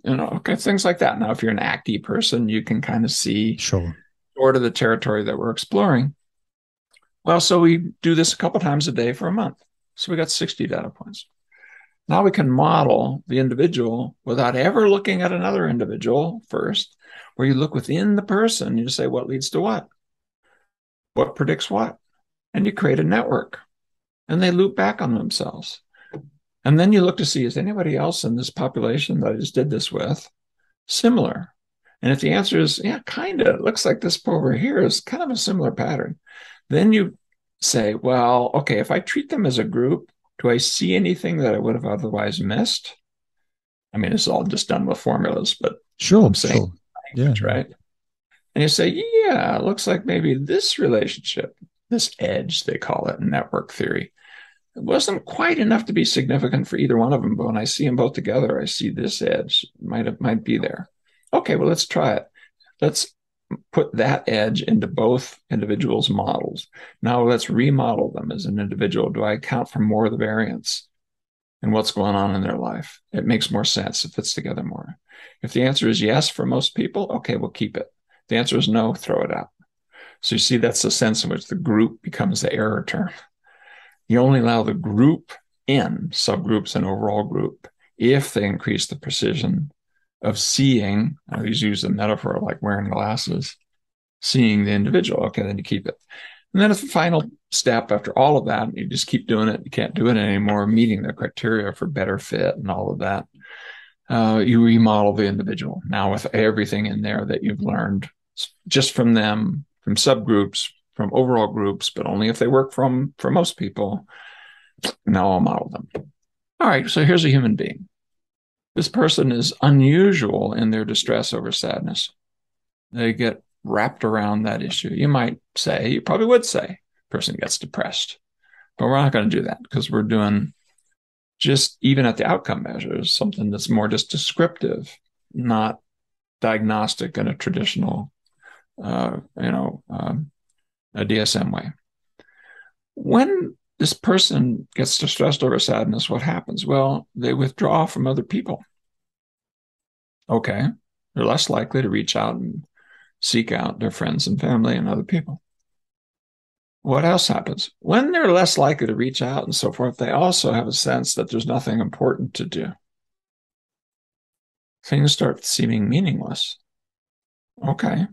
You know, okay, things like that. Now, if you're an acty person, you can kind of see sure. sort of the territory that we're exploring. Well, so we do this a couple times a day for a month. So we got 60 data points. Now we can model the individual without ever looking at another individual first, where you look within the person, you say what leads to what, what predicts what, and you create a network, and they loop back on themselves. And then you look to see is anybody else in this population that I just did this with similar? And if the answer is, yeah, kind of, looks like this over here is kind of a similar pattern, then you say, well, okay, if I treat them as a group, do I see anything that I would have otherwise missed? I mean, it's all just done with formulas, but sure, I'm saying sure. Language, yeah. right? And you say, yeah, it looks like maybe this relationship, this edge, they call it in network theory, it wasn't quite enough to be significant for either one of them. But when I see them both together, I see this edge might have, might be there. Okay, well, let's try it. Let's put that edge into both individuals' models. Now let's remodel them as an individual. Do I account for more of the variance and what's going on in their life? It makes more sense. It fits together more. If the answer is yes for most people, okay, we'll keep it. If the answer is no, throw it out. So you see, that's the sense in which the group becomes the error term. You only allow the group in, subgroups and overall group, if they increase the precision of seeing, I always use the metaphor like wearing glasses, seeing the individual. Okay, then you keep it. And then as the final step after all of that, you just keep doing it. You can't do it anymore, meeting the criteria for better fit and all of that. Uh, you remodel the individual now with everything in there that you've learned just from them, from subgroups, from overall groups, but only if they work from for most people. Now I'll model them. All right, so here's a human being this person is unusual in their distress over sadness. They get wrapped around that issue. You might say, you probably would say, person gets depressed. But we're not going to do that because we're doing just even at the outcome measures, something that's more just descriptive, not diagnostic in a traditional, uh, you know, um, a DSM way. When this person gets distressed over sadness, what happens? Well, they withdraw from other people. Okay. They're less likely to reach out and seek out their friends and family and other people. What else happens? When they're less likely to reach out and so forth, they also have a sense that there's nothing important to do. Things start seeming meaningless. Okay.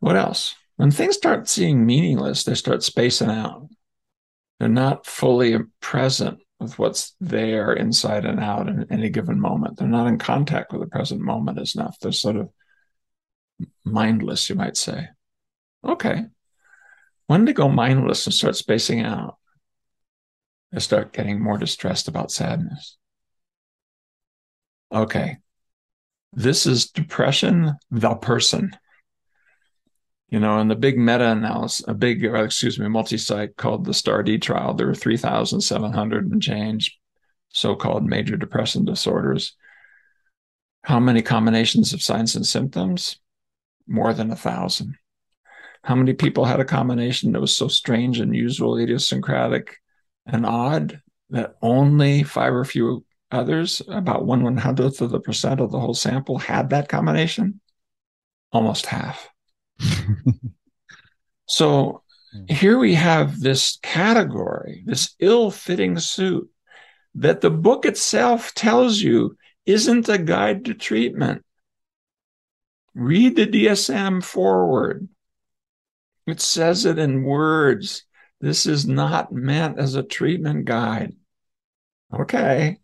What else? When things start seeming meaningless, they start spacing out. They're not fully present with what's there inside and out in any given moment. They're not in contact with the present moment as enough. They're sort of mindless, you might say. Okay. When they go mindless and start spacing out, they start getting more distressed about sadness. Okay. This is depression, the person. You know, in the big meta analysis, a big, excuse me, multi site called the STAR-D trial, there were 3,700 and change so called major depressive disorders. How many combinations of signs and symptoms? More than a thousand. How many people had a combination that was so strange, and unusual, idiosyncratic, and odd that only five or few others, about one one hundredth of the percent of the whole sample, had that combination? Almost half. *laughs* so here we have this category, this ill fitting suit that the book itself tells you isn't a guide to treatment. Read the DSM forward. It says it in words. This is not meant as a treatment guide. Okay.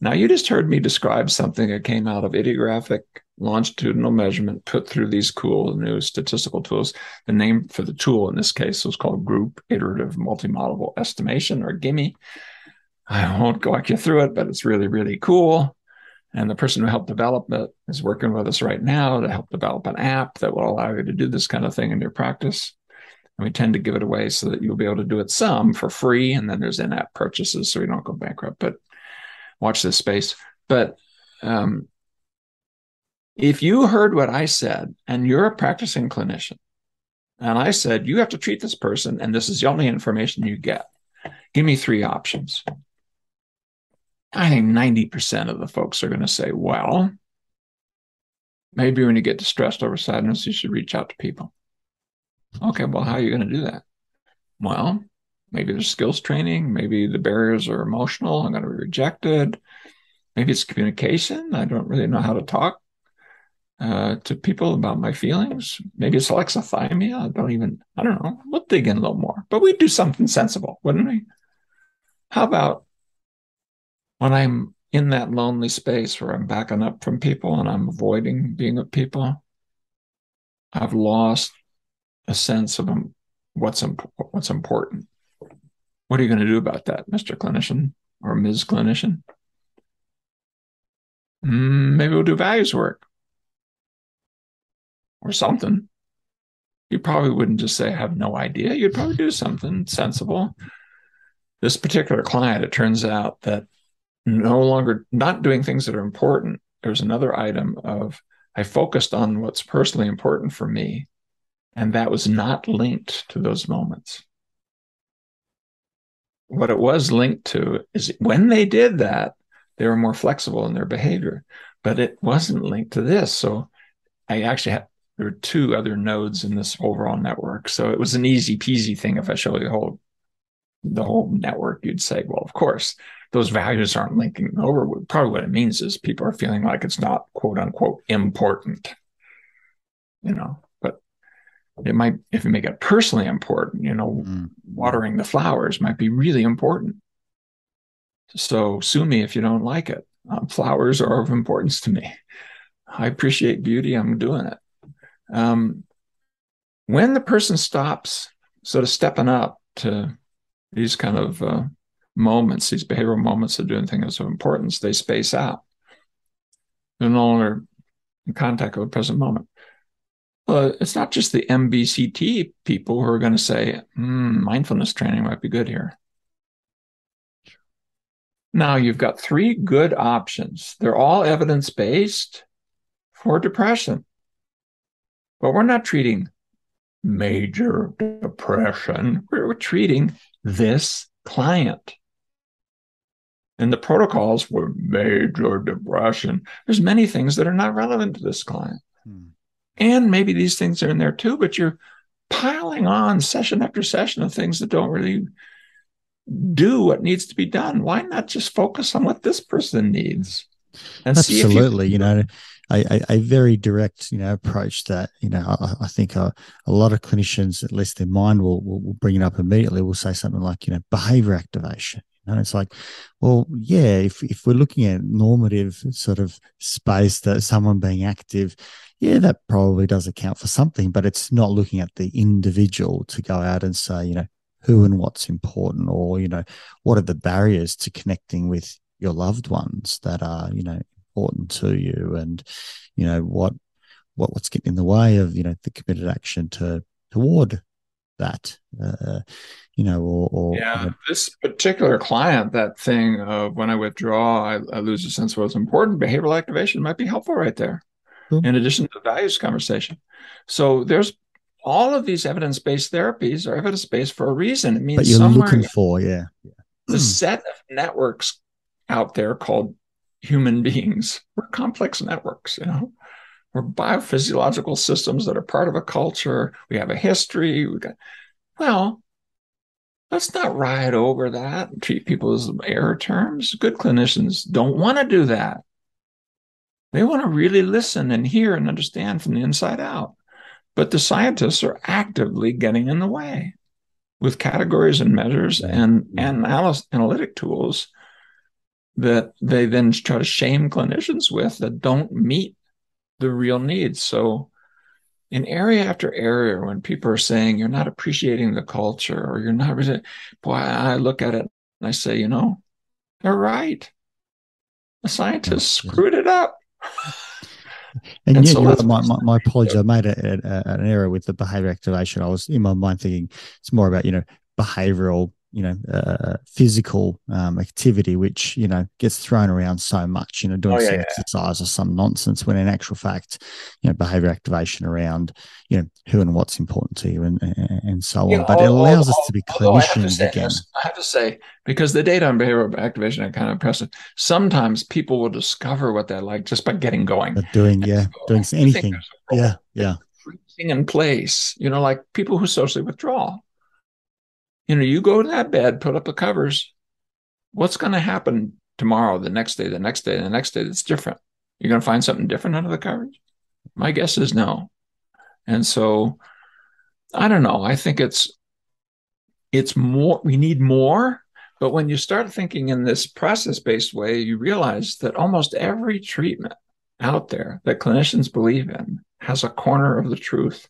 Now, you just heard me describe something that came out of idiographic longitudinal measurement put through these cool new statistical tools. The name for the tool in this case was called Group Iterative Multimodal Estimation, or GIMME. I won't walk you through it, but it's really, really cool. And the person who helped develop it is working with us right now to help develop an app that will allow you to do this kind of thing in your practice. And we tend to give it away so that you'll be able to do it some for free. And then there's in app purchases so you don't go bankrupt. But watch this space. But um, if you heard what I said and you're a practicing clinician, and I said, you have to treat this person, and this is the only information you get, give me three options. I think 90% of the folks are going to say, well, maybe when you get distressed over sadness, you should reach out to people. Okay, well, how are you going to do that? Well, maybe there's skills training. Maybe the barriers are emotional. I'm going to be rejected. Maybe it's communication. I don't really know how to talk uh, to people about my feelings. Maybe it's alexithymia. I don't even, I don't know. We'll dig in a little more, but we'd do something sensible, wouldn't we? How about when I'm in that lonely space where I'm backing up from people and I'm avoiding being with people, I've lost a sense of what's imp- what's important. What are you going to do about that, Mr. Clinician or Ms. Clinician? Mm, maybe we'll do values work or something. You probably wouldn't just say, I have no idea. You'd probably do something sensible. This particular client, it turns out that no longer not doing things that are important. There's another item of I focused on what's personally important for me, and that was not linked to those moments. What it was linked to is when they did that, they were more flexible in their behavior, but it wasn't linked to this. So I actually had there were two other nodes in this overall network. So it was an easy peasy thing. If I show you the whole the whole network, you'd say, well, of course, those values aren't linking over. Probably what it means is people are feeling like it's not quote unquote important, you know. But it might, if you make it personally important, you know, mm. watering the flowers might be really important. So sue me if you don't like it. Um, flowers are of importance to me. I appreciate beauty. I'm doing it. Um, when the person stops sort of stepping up to these kind of uh, moments, these behavioral moments of doing things of importance, they space out. They're no longer in contact with the present moment. Well, it's not just the MBCT people who are going to say, mm, mindfulness training might be good here. Now you've got three good options. They're all evidence based for depression. But we're not treating major depression, we're treating this client and the protocols were major depression. There's many things that are not relevant to this client. Hmm. And maybe these things are in there too, but you're piling on session after session of things that don't really do what needs to be done. Why not just focus on what this person needs? And Absolutely, you, you, know, a, a, very direct, you know, approach that, you know, I, I think a, a, lot of clinicians, at least their mind will, will, will bring it up immediately. Will say something like, you know, behavior activation and it's like, well, yeah, if, if we're looking at normative sort of space that someone being active, yeah, that probably does account for something, but it's not looking at the individual to go out and say, you know, who and what's important or, you know, what are the barriers to connecting with your loved ones that are, you know, important to you and, you know, what what what's getting in the way of you know the committed action to toward that uh, you know or, or yeah you know, this particular client that thing of when i withdraw I, I, lose a sense of what's important behavioral activation might be helpful right there cool. in addition to the values conversation so there's all of these evidence-based therapies are evidence-based for a reason it means but you're looking for yeah, yeah. the set of networks out there called human beings we're complex networks you know we're biophysiological systems that are part of a culture. We have a history. We got, well, let's not ride over that and treat people as error terms. Good clinicians don't want to do that. They want to really listen and hear and understand from the inside out. But the scientists are actively getting in the way with categories and measures and, and analytic tools that they then try to shame clinicians with that don't meet the real needs. So, in area after area, when people are saying you're not appreciating the culture or you're not, boy, I look at it and I say, you know, they're right. The scientists screwed it up. *laughs* And, and yeah, so my, my, my apology. I made a, a, an error with the behavior activation. I was in my mind thinking it's more about, you know, behavioral you know uh, physical um, activity which you know gets thrown around so much you know doing oh, yeah, some yeah. exercise or some nonsense when in actual fact you know behavior activation around you know who and what's important to you and and so on. But it allows us to be clinicians I again. *laughs* I have to say because the data on behavioral activation are kind of impressive sometimes people will discover what they're like just by getting going. But doing yeah doing anything. yeah yeah. freezing in place you know like people who socially withdraw you know, you go to that bed, put up the covers. What's going to happen tomorrow, the next day, the next day, the next day that's different? You're going to find something different under the covers? My guess is no. And so I don't know. I think it's it's more we need more, but when you start thinking in this process-based way, you realize that almost every treatment out there that clinicians believe in has a corner of the truth.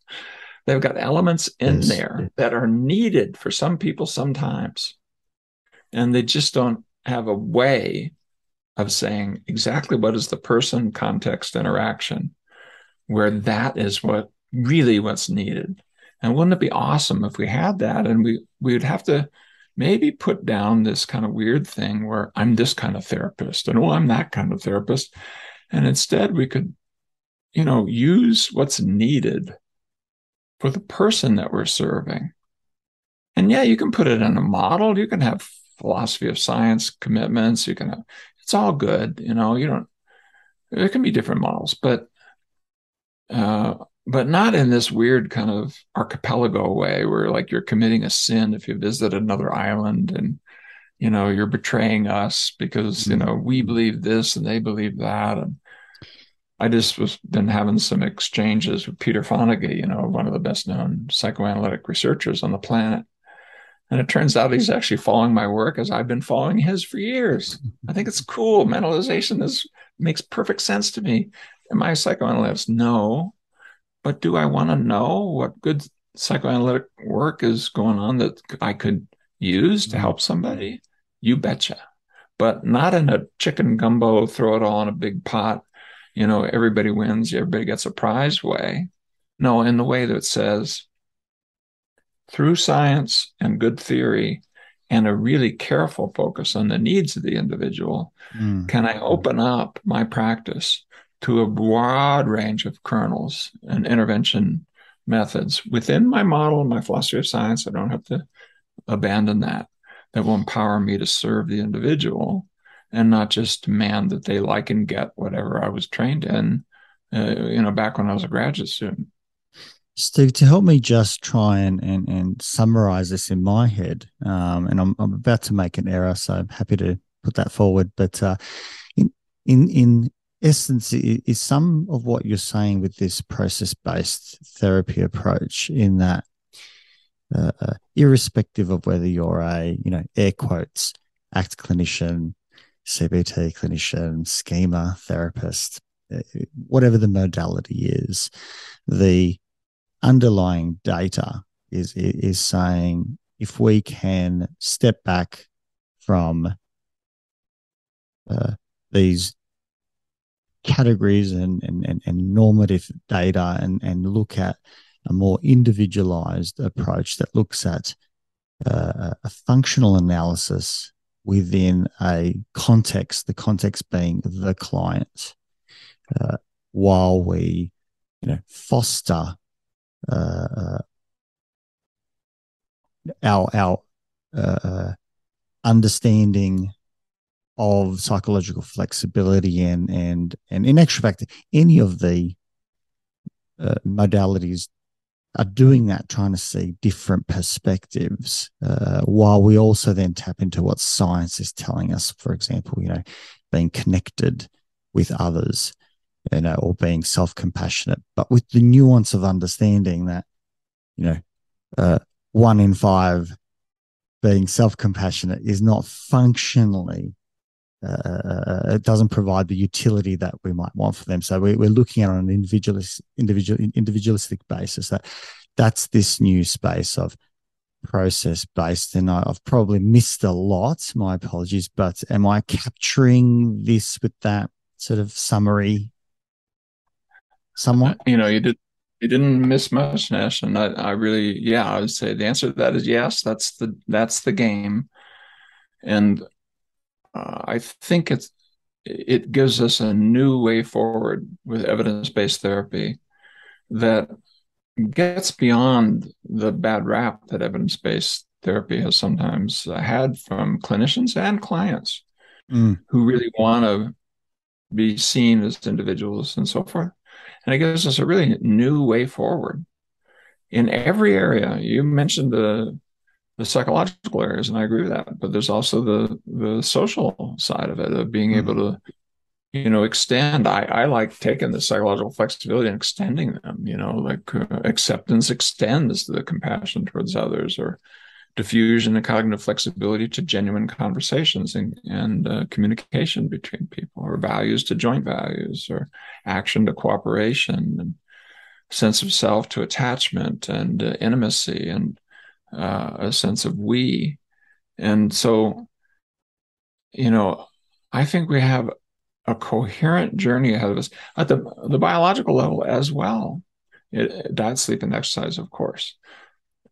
They've got elements in yes. there that are needed for some people sometimes. And they just don't have a way of saying exactly what is the person context interaction where that is what really what's needed. And wouldn't it be awesome if we had that and we we would have to maybe put down this kind of weird thing where I'm this kind of therapist and oh I'm that kind of therapist. And instead we could, you know, use what's needed for the person that we're serving. And yeah, you can put it in a model. You can have philosophy of science commitments. You can have, it's all good. You know, you don't, there can be different models, but, uh, but not in this weird kind of archipelago way where like you're committing a sin if you visit another island and, you know, you're betraying us because, you mm-hmm. know, we believe this and they believe that. And, I just was been having some exchanges with Peter Fonagy, you know, one of the best known psychoanalytic researchers on the planet. And it turns out he's actually following my work as I've been following his for years. I think it's cool. Mentalization is makes perfect sense to me. Am I a psychoanalyst? No. But do I want to know what good psychoanalytic work is going on that I could use to help somebody? You betcha. But not in a chicken gumbo, throw it all in a big pot you know, everybody wins, everybody gets a prize way. No, in the way that says, through science and good theory and a really careful focus on the needs of the individual, mm. can I open up my practice to a broad range of kernels and intervention methods within my model, and my philosophy of science? I don't have to abandon that. That will empower me to serve the individual and not just demand that they like and get whatever I was trained in, uh, you know, back when I was a graduate student. Steve, to help me just try and and, and summarize this in my head, um, and I'm, I'm about to make an error, so I'm happy to put that forward. But uh, in in in essence, is some of what you're saying with this process based therapy approach in that, uh, uh, irrespective of whether you're a you know air quotes act clinician, CBT clinician, schema therapist, whatever the modality is, the underlying data is is saying if we can step back from uh, these categories and, and, and, and normative data and, and look at a more individualized approach that looks at uh, a functional analysis within a context, the context being the client, uh, while we, you know, foster uh, uh our our uh, uh, understanding of psychological flexibility and and and in actual fact, any of the modalities are doing that, trying to see different perspectives, uh, while we also then tap into what science is telling us. For example, you know, being connected with others, you know, or being self-compassionate, but with the nuance of understanding that, you know, uh, one in five being self-compassionate is not functionally uh, it doesn't provide the utility that we might want for them. So we, are looking at on an individualist, individual, individualistic basis. That that's this new space of process based, and I, I've probably missed a lot. My apologies, but am I capturing this with that sort of summary? Somewhat, you know, you did you didn't miss much, Nash, and I, I really, yeah, I would say the answer to that is yes. That's the that's the game, and uh, I think it's it gives us a new way forward with evidence-based therapy that gets beyond the bad rap that evidence-based therapy has sometimes had from clinicians and clients mm. who really want to be seen as individuals and so forth. And it gives us a really new way forward in every area. You mentioned the the psychological areas, and I agree with that. But there's also the the social side of it of being mm-hmm. able to, you know, extend. I I like taking the psychological flexibility and extending them. You know, like uh, acceptance extends the compassion towards others, or defusion and cognitive flexibility to genuine conversations and, and uh, communication between people, or values to joint values, or action to cooperation, and sense of self to attachment and uh, intimacy and uh, a sense of we. And so, you know, I think we have a coherent journey ahead of us at the, the biological level as well. It, diet, sleep, and exercise, of course.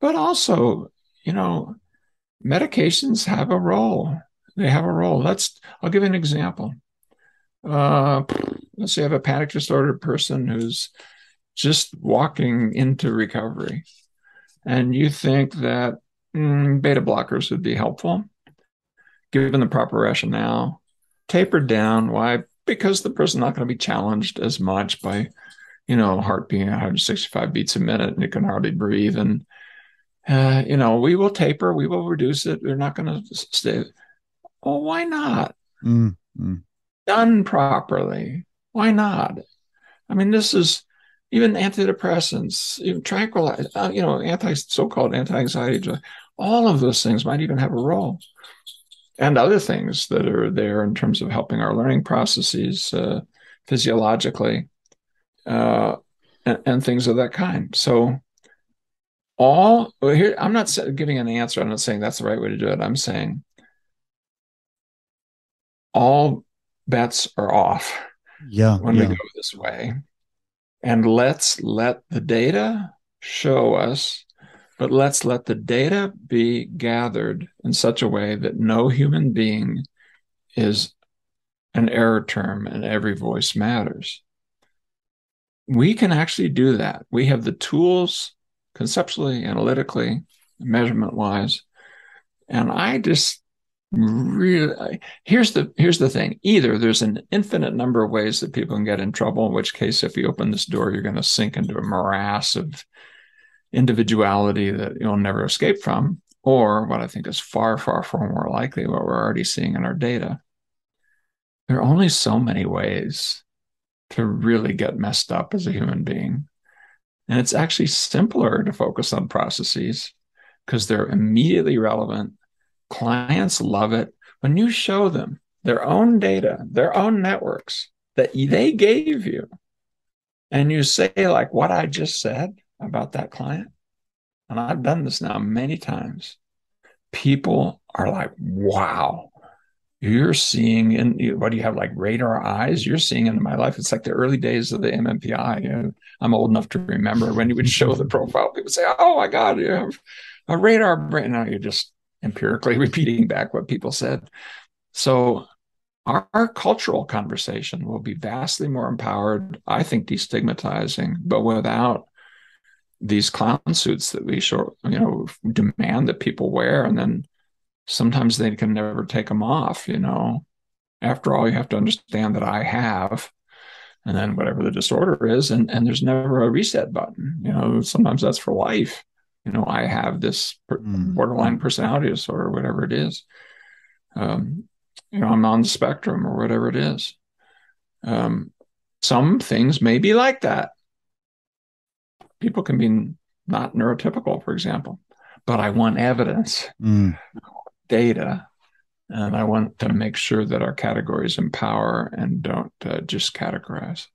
But also, you know, medications have a role. They have a role. Let's, I'll give you an example. Uh, let's say I have a panic disorder person who's just walking into recovery and you think that mm, beta blockers would be helpful, given the proper rationale, tapered down. Why? Because the person's not going to be challenged as much by, you know, heart being 165 beats a minute and it can hardly breathe. And, uh, you know, we will taper, we will reduce it. They're not going to stay. Well, why not? Mm-hmm. Done properly. Why not? I mean, this is even antidepressants, even tranquilize, uh, you know, anti so-called anti-anxiety all of those things might even have a role, and other things that are there in terms of helping our learning processes uh, physiologically, uh, and, and, things of that kind. So, all here, I'm not giving an answer. I'm not saying that's the right way to do it. I'm saying all bets are off. Yeah, when yeah. we go this way and let's let the data show us, but let's let the data be gathered in such a way that no human being is an error term and every voice matters. We can actually do that. We have the tools conceptually, analytically, measurement wise. And I just really? Here's the here's the thing. Either there's an infinite number of ways that people can get in trouble in which case if you open this door you're going to sink into a morass of individuality that you'll never escape from or what i think is far far far more likely what we're already seeing in our data there are only so many ways to really get messed up as a human being. And it's actually simpler to focus on processes because they're immediately relevant Clients love it when you show them their own data, their own networks that they gave you, and you say, like what I just said about that client. And I've done this now many times. People are like, wow, you're seeing in what do you have like radar eyes? You're seeing into my life. It's like the early days of the mmpi know, i'm old enough to remember when you would show the profile. People say oh my god you have a radar brain. Now you're just empirically *laughs* repeating back what people said so our, our, cultural conversation will be vastly more empowered i think destigmatizing but without these clown suits that we show you know demand that people wear and then sometimes they can never take them off, you know. After all, you have to understand that I have, and then whatever the disorder is, and, and there's never a reset button. You know, sometimes that's for life. You know, I have this mm. borderline personality disorder, whatever it is. Um, you know, I'm on the spectrum or whatever it is. Um, some things may be like that. People can be not neurotypical, for example, but I want evidence. Mm data. And I want to make sure that our categories empower and don't uh, just categorize.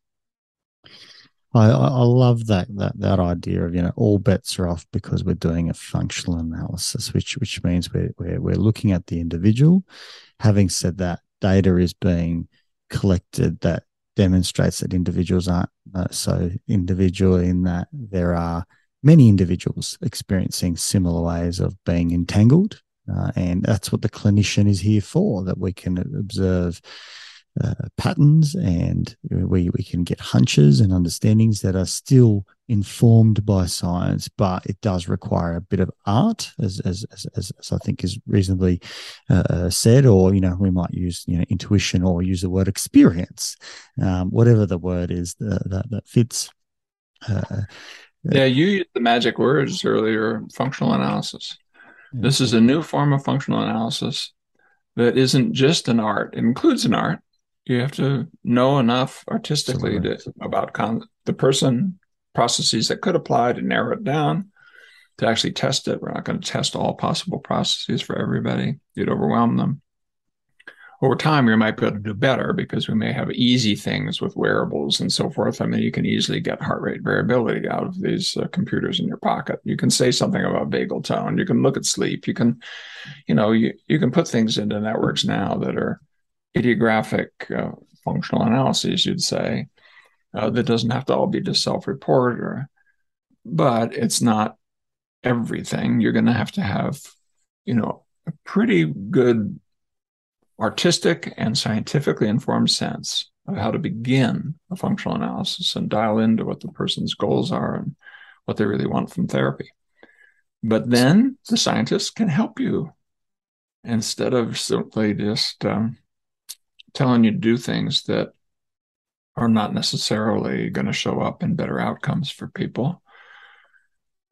I, I love that that that idea of you know all bets are off because we're doing a functional analysis, which which means we're we're, we're looking at the individual. Having said that, data is being collected that demonstrates that individuals aren't uh, so individual in that there are many individuals experiencing similar ways of being entangled uh, and that's what the clinician is here for, that we can observe uh, patterns and we, we can get hunches and understandings that are still informed by science, but it does require a bit of art, as, as, as, as I think is reasonably uh, uh, said, or, you know, we might use, you know, intuition or use the word experience, um, whatever the word is that, that, that fits. Uh, yeah, you used the magic words earlier, functional analysis. This is a new form of functional analysis that isn't just an art. It includes an art. You have to know enough artistically to, about con- the person, processes that could apply to narrow it down, to actually test it. We're not going to test all possible processes for everybody. You'd overwhelm them over time we might be able to do better because we may have easy things with wearables and so forth. I mean, you can easily get heart rate variability out of these uh, computers in your pocket. You can say something about vagal tone. You can look at sleep. You can, you know, you, you can put things into networks now that are idiographic uh, functional analyses, you'd say, uh, that doesn't have to all be just self-report or, but it's not everything. You're going to have to have, you know, a pretty good artistic and scientifically informed sense of how to begin a functional analysis and dial into what the person's goals are and what they really want from therapy. But then the scientists can help you instead of simply just um, telling you to do things that are not necessarily going to show up in better outcomes for people.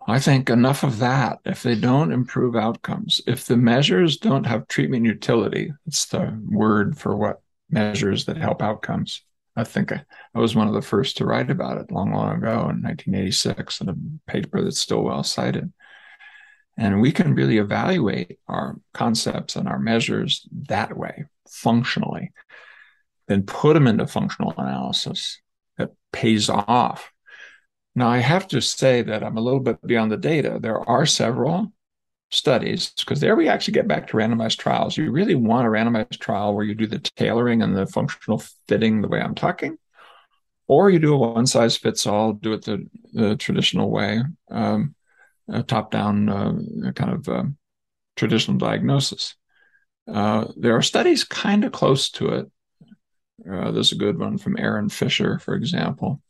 I think enough of that. If they don't improve outcomes, if the measures don't have treatment utility, it's the word for what measures that help outcomes. I think I, I was one of the first to write about it long, long ago in 1986 in a paper that's still well cited. And we can really evaluate our concepts and our measures that way, functionally, then put them into functional analysis that pays off now, I have to say that I'm a little bit beyond the data. There are several studies because there we actually get back to randomized trials. You really want a randomized trial where you do the tailoring and the functional fitting the way I'm talking, or you do a one size fits all, do it the, the traditional way, um, top down uh, kind of uh, traditional diagnosis. Uh, there are studies kind of close to it. Uh, there's a good one from Aaron Fisher, for example,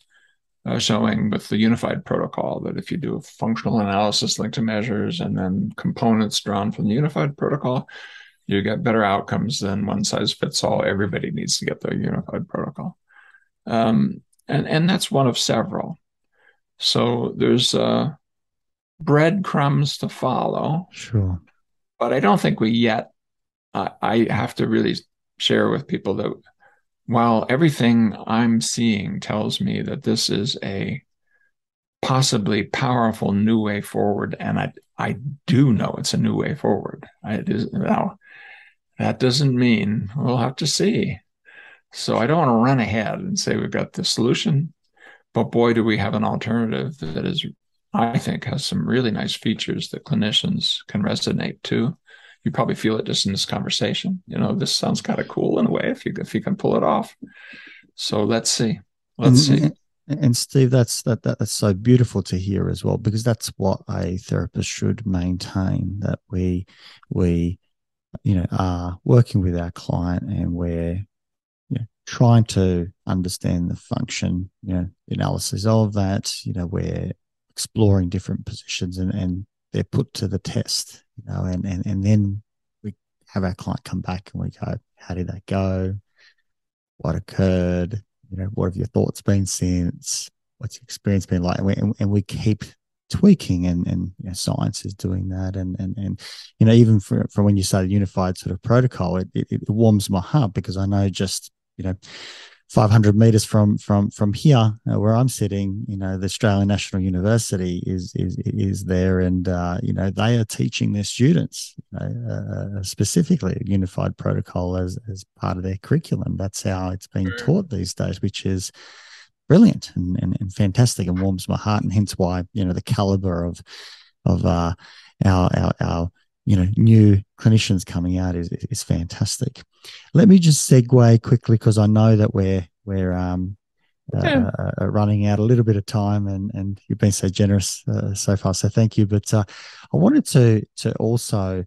uh, showing with the unified protocol that if you do a functional analysis linked to measures and then components drawn from the unified protocol, you get better outcomes than one size fits all. Everybody needs to get the unified protocol. Um, and, and that's one of several. So there's uh, breadcrumbs to follow. Sure. But I don't think we yet, I have to really share with people that while everything I'm seeing tells me that this is a possibly powerful new way forward, and I I do know it's a new way forward. Now that doesn't mean we'll have to see. So I don't want to run ahead and say we've got the solution, but boy, do we have an alternative that is, I think, has some really nice features that clinicians can resonate to. You probably feel it just in this conversation. You know, this sounds kind of cool in a way if you if you can pull it off. So let's see. Let's and, see. And Steve, that's that, that that's so beautiful to hear as well, because that's what a therapist should maintain that we we you know are working with our client and we're you know, trying to understand the function, you know, the analysis of that. You know, we're exploring different positions and, and they're put to the test, you know, and, and, and then we have our client come back and we go, how did that go? What occurred? You know, what have your thoughts been since? What's your experience been like? And we, and, and we keep tweaking and, and you know, science is doing that. And, and, and, you know, even for, for when you say unified sort of protocol, it, it, it warms my heart because I know just, you know, 500 meters from from from here uh, where I'm sitting, you know, the Australian National University is is is there, and uh, you know they are teaching their students you know, uh, specifically unified protocol as as part of their curriculum. That's how it's being taught these days, which is brilliant and, and, and fantastic and warms my heart, and hence why you know the caliber of of uh, our our our you know new clinicians coming out is is fantastic. Let me just segue quickly because I know that we're we're um, uh, yeah. uh, running out a little bit of time, and and you've been so generous uh, so far, so thank you. But uh, I wanted to to also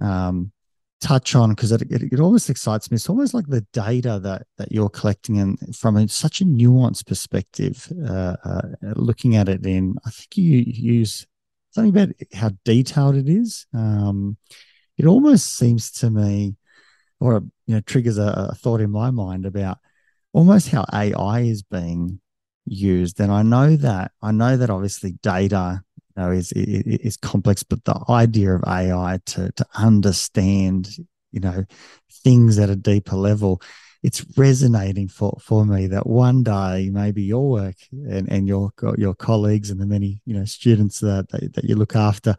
um, touch on because it, it, it almost excites me. It's almost like the data that that you're collecting and from a, such a nuanced perspective, uh, uh, looking at it in I think you use something about how detailed it is. Um, it almost seems to me, or you know, triggers a, a thought in my mind about almost how AI is being used. And I know that I know that obviously data you know, is, is is complex, but the idea of AI to to understand you know things at a deeper level it's resonating for for me that one day maybe your work and and your your colleagues and the many you know students that that, that you look after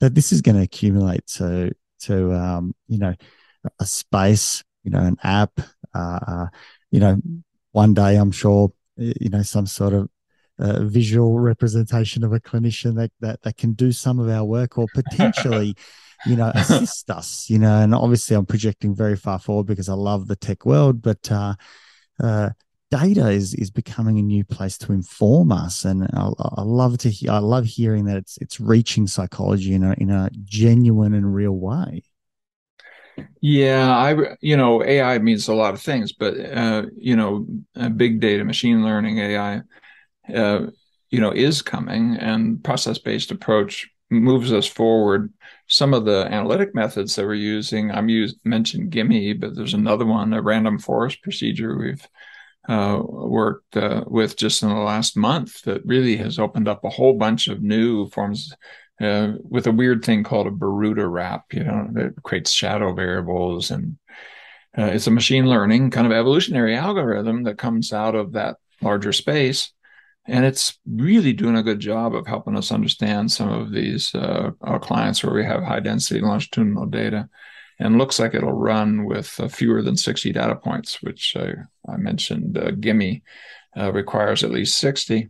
that this is going to accumulate to to um, you know a space you know an app uh, uh, you know one day i'm sure you know some sort of uh, visual representation of a clinician that, that that can do some of our work or *laughs* potentially you know, assist *laughs* us, you know, and obviously I'm projecting very far forward because I love the tech world, but uh, uh, data is is becoming a new place to inform us, and I, I love to hear, I love hearing that it's it's reaching psychology in a in a genuine and real way. Yeah, I you know AI means a lot of things, but uh, you know, big data, machine learning, AI, uh, you know, is coming, and process based approach moves us forward. Some of the analytic methods that we're using, I'm used mentioned GIMME, but there's another one, a random forest procedure we've uh, worked uh, with just in the last month that really has opened up a whole bunch of new forms uh, with a weird thing called a Boruta wrap, you know, that creates shadow variables. And uh, it's a machine learning kind of evolutionary algorithm that comes out of that larger space and it's really doing a good job of helping us understand some of these uh, clients where we have high density longitudinal data. And looks like it'll run with uh, fewer than 60 data points which uh, i mentioned uh, GIMME uh, requires at least 60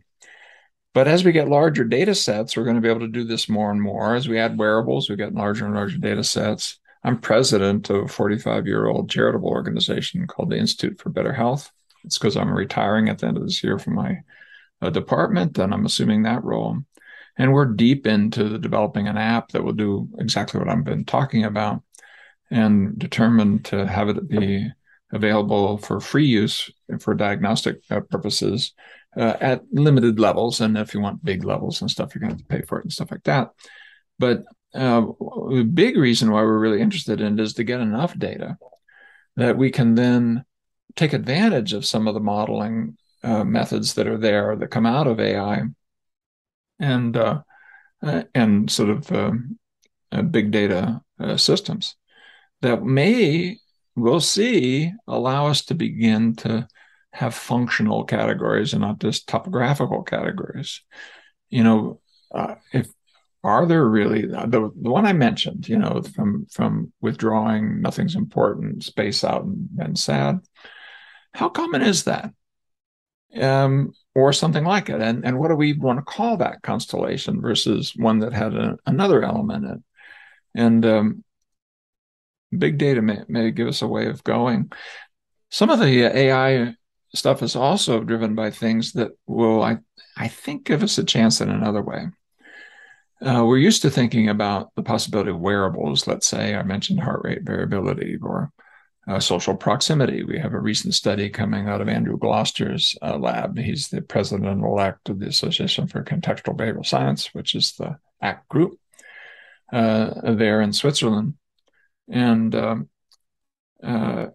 but as we get larger data sets we're going to be able to do this more and more. As we add wearables we get larger and larger data sets. I'm president of a 45 year old charitable organization called the institute for better health. It's because i'm retiring at the end of this year from my a department, then I'm assuming that role. And we're deep into developing an app that will do exactly what I've been talking about and determined to have it be available for free use for diagnostic uh, purposes uh, at limited levels. And if you want big levels and stuff, you're going to have to pay for it and stuff like that. But uh, the big reason why we're really interested in it is to get enough data that we can then take advantage of some of the modeling uh, methods that are there that come out of AI and uh, uh, and sort of um, uh, big data systems that may we'll see allow us to begin to have functional categories and not just topographical categories. You know, if are there really the, the one I mentioned, you know, from from withdrawing, nothing's important, space out and, and sad. How common is that? Um, or something like it. And, and what do we want to call that constellation versus one that had a, another element in it? And um, big data may, may give us a way of going. Some of the AI stuff is also driven by things that will, I, I think, give us a chance in another way. Uh, we're used to thinking about the possibility of wearables. Let's say I mentioned heart rate variability or uh, social proximity. We have a recent study coming out of Andrew Gloster's uh, lab. He's the president elect of the Association for Contextual Behavioral Science, which is the ACT group uh, there in Switzerland. And um, uh,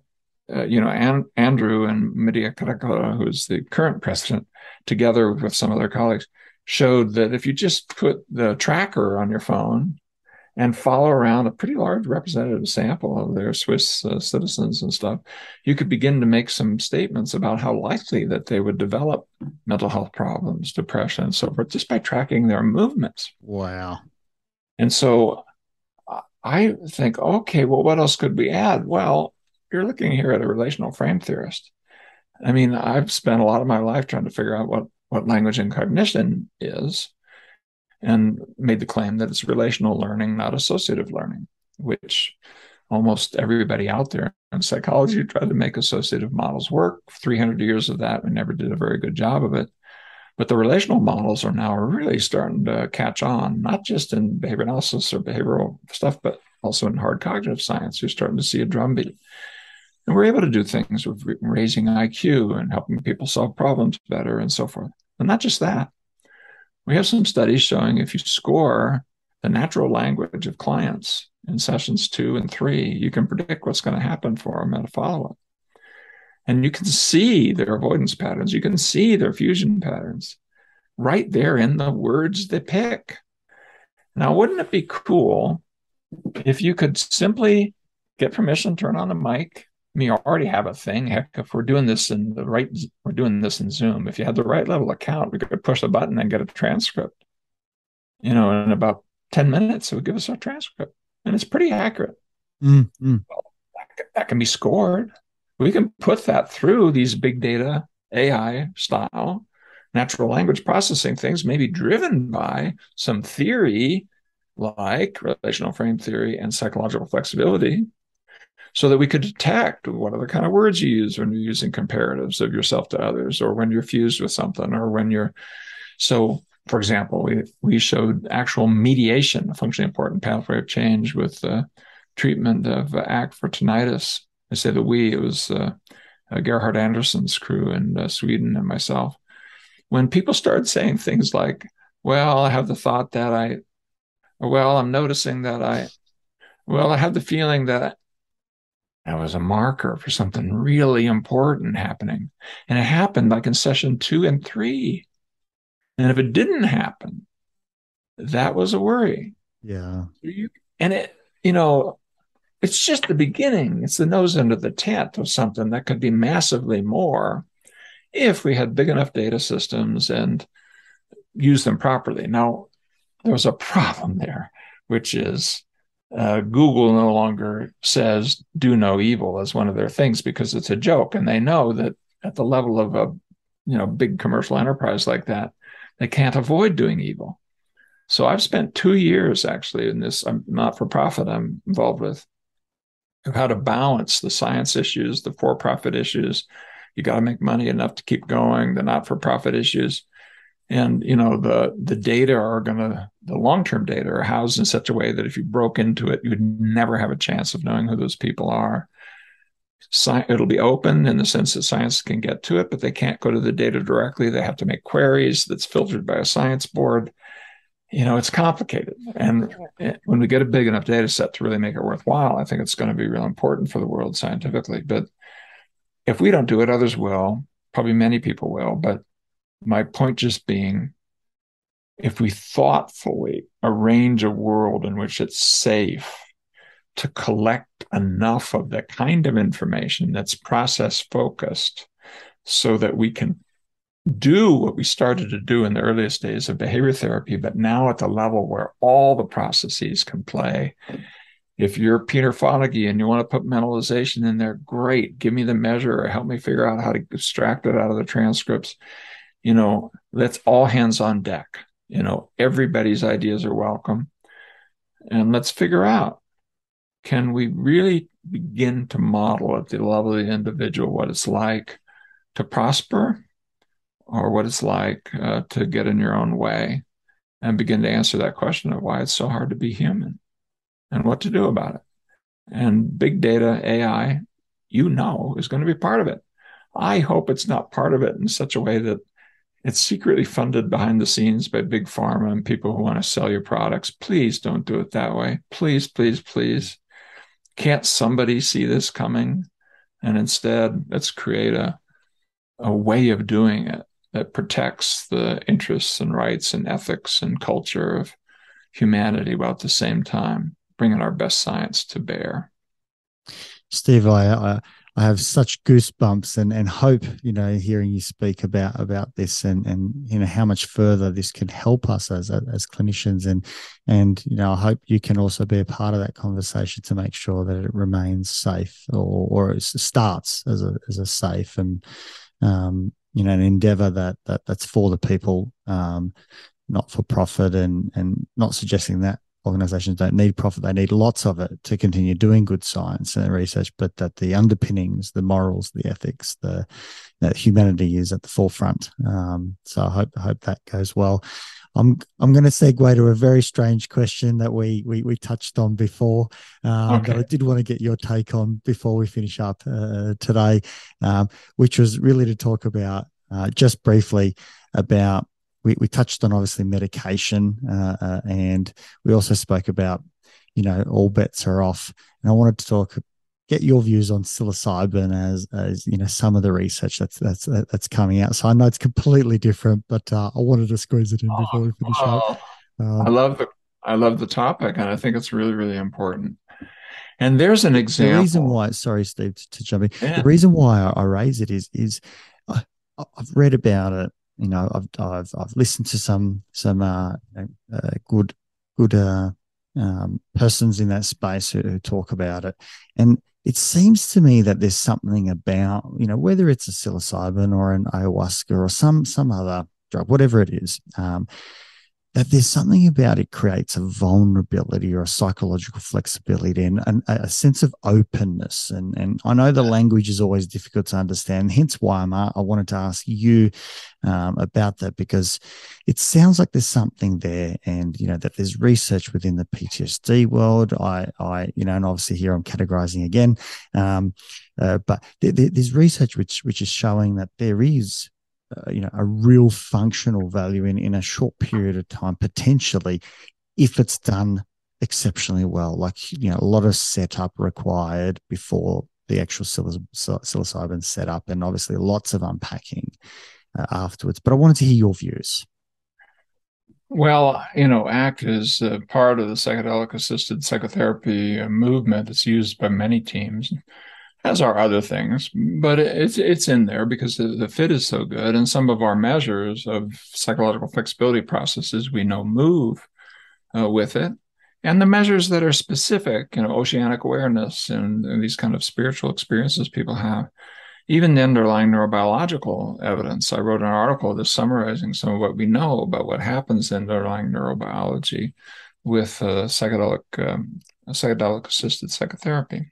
uh, you know, An- Andrew and Maria Karekla, who's the current president, together with some of their colleagues, showed that if you just put the tracker on your phone and follow around a pretty large representative sample of their Swiss uh, citizens and stuff, you could begin to make some statements about how likely that they would develop mental health problems, depression, and so forth, just by tracking their movements. Wow. And so I think, okay, well, what else could we add? Well, you're looking here at a relational frame theorist. I mean, I've spent a lot of my life trying to figure out what, what language and cognition is and made the claim that it's relational learning, not associative learning, which almost everybody out there in psychology tried to make associative models work. 300 years of that, we never did a very good job of it. But the relational models are now really starting to catch on, not just in behavior analysis or behavioral stuff, but also in hard cognitive science. You're starting to see a drumbeat. And we're able to do things with raising IQ and helping people solve problems better and so forth. And not just that. We have some studies showing if you score the natural language of clients in sessions two and three, you can predict what's going to happen for them at a follow up. And you can see their avoidance patterns, you can see their fusion patterns right there in the words they pick. Now, wouldn't it be cool if you could simply get permission, turn on the mic, mean, you already have a thing. Heck, if we're doing this in the right, we're doing this in Zoom. If you had the right level account, we could push a button and get a transcript. You know, in about 10 minutes, it would give us our transcript. And it's pretty accurate. Mm-hmm. Well, that, that can be scored. We can put that through these big data AI style natural language processing things, maybe driven by some theory like relational frame theory and psychological flexibility so that we could detect what other kind of words you use when you're using comparatives of yourself to others or when you're fused with something or when you're so for example we we showed actual mediation a functionally important pathway of change with the treatment of act for tinnitus i say the we it was uh, uh, Gerhard Andersson's crew in uh, sweden and myself. When people started saying things like well i have the thought that i well i'm noticing that i well i have the feeling that that was a marker for something really important happening. And it happened like in session two and three. And if it didn't happen, that was a worry. Yeah. And it, you know, it's just the beginning. It's the nose end of the tent of something that could be massively more if we had big enough data systems and use them properly. Now, there was a problem there, which is uh, Google no longer says "do no evil" as one of their things because it's a joke, and they know that at the level of a you know big commercial enterprise like that, they can't avoid doing evil. So I've spent two years actually in this I'm not for profit I'm involved with how to balance the science issues, the for profit issues. You got to make money enough to keep going. The not for profit issues and you know the the data are going to the long-term data are housed in such a way that if you broke into it you would never have a chance of knowing who those people are. Sci- it'll be open in the sense that science can get to it but they can't go to the data directly. They have to make queries that's filtered by a science board. You know it's complicated. And when we get a big enough data set to really make it worthwhile i think it's going to be real important for the world scientifically. But if we don't do it others will probably many people will. But my point just being if we thoughtfully arrange a world in which it's safe to collect enough of the kind of information that's process focused so that we can do what we started to do in the earliest days of behavior therapy, but now at the level where all the processes can play. If you're Peter Fonagy and you want to put mentalization in there, great. Give me the measure or help me figure out how to extract it out of the transcripts you know, that's all hands on deck. You know, everybody's ideas are welcome. And let's figure out can we really begin to model at the level of the individual what it's like to prosper or what it's like uh, to get in your own way and begin to answer that question of why it's so hard to be human and what to do about it. And big data, AI, you know, is going to be part of it. I hope it's not part of it in such a way that it's secretly funded behind the scenes by big pharma and people who want to sell your products. Please don't do it that way. Please, please, please. Can't somebody see this coming? And instead, let's create a, a way of doing it that protects the interests and rights and ethics and culture of humanity while at the same time bringing our best science to bear. Steve, I, I, I have such goosebumps and, and hope, you know, hearing you speak about about this and and you know how much further this can help us as as clinicians. And and you know I hope you can also be a part of that conversation to make sure that it remains safe or or it starts as a as a safe and um, you know an endeavor that that that's for the people um, not for profit and and not suggesting that organizations don't need profit. They need lots of it to continue doing good science and research but that the underpinnings the morals the ethics the humanity is at the forefront. Um, so i hope I hope that goes well. I'm i'm going to segue to a very strange question that we we, we touched on before um, okay. that i did want to get your take on before we finish up uh, today um, which was really to talk about uh, just briefly about we, we touched on obviously medication uh, uh, and we also spoke about you know all bets are off. And i wanted to talk get your views on psilocybin as as you know some of the research that's that's that's coming out. So i know it's completely different but uh, i wanted to squeeze it in before we finish oh, up um, i love the i love the topic and i think it's really really important. And there's an example the reason why sorry steve to, to jump in. Yeah. the reason why I, I raise it is is I, i've read about it you know, I've I've I've listened to some some uh, uh, good good uh, um, persons in that space who, who, talk about it, and it seems to me that there's something about you know whether it's a psilocybin or an ayahuasca or some some other drug, whatever it is. Um, that there's something about it creates a vulnerability or a psychological flexibility and, and a sense of openness. And, and I know the language is always difficult to understand, hence why I'm, I wanted to ask you um, about that because it sounds like there's something there and, you know, that there's research within the PTSD world. I, I, you know, and obviously here I'm categorizing again. Um, uh, but there, there's research which, which is showing that there is uh, you know a real functional value in in a short period of time potentially if it's done exceptionally well. Like you know a lot of setup required before the actual psilocybin setup and obviously lots of unpacking uh, afterwards. But i wanted to hear your views. Well, you know, ACT is part of the psychedelic assisted psychotherapy movement that's used by many teams as are other things, but it's it's in there because the, fit is so good, and some of our measures of psychological flexibility processes we know move uh, with it, and the measures that are specific, you know, oceanic awareness and, and these kind of spiritual experiences people have, even the underlying neurobiological evidence. I wrote an article that's summarizing some of what we know about what happens in underlying neurobiology with uh, psychedelic um, psychedelic assisted psychotherapy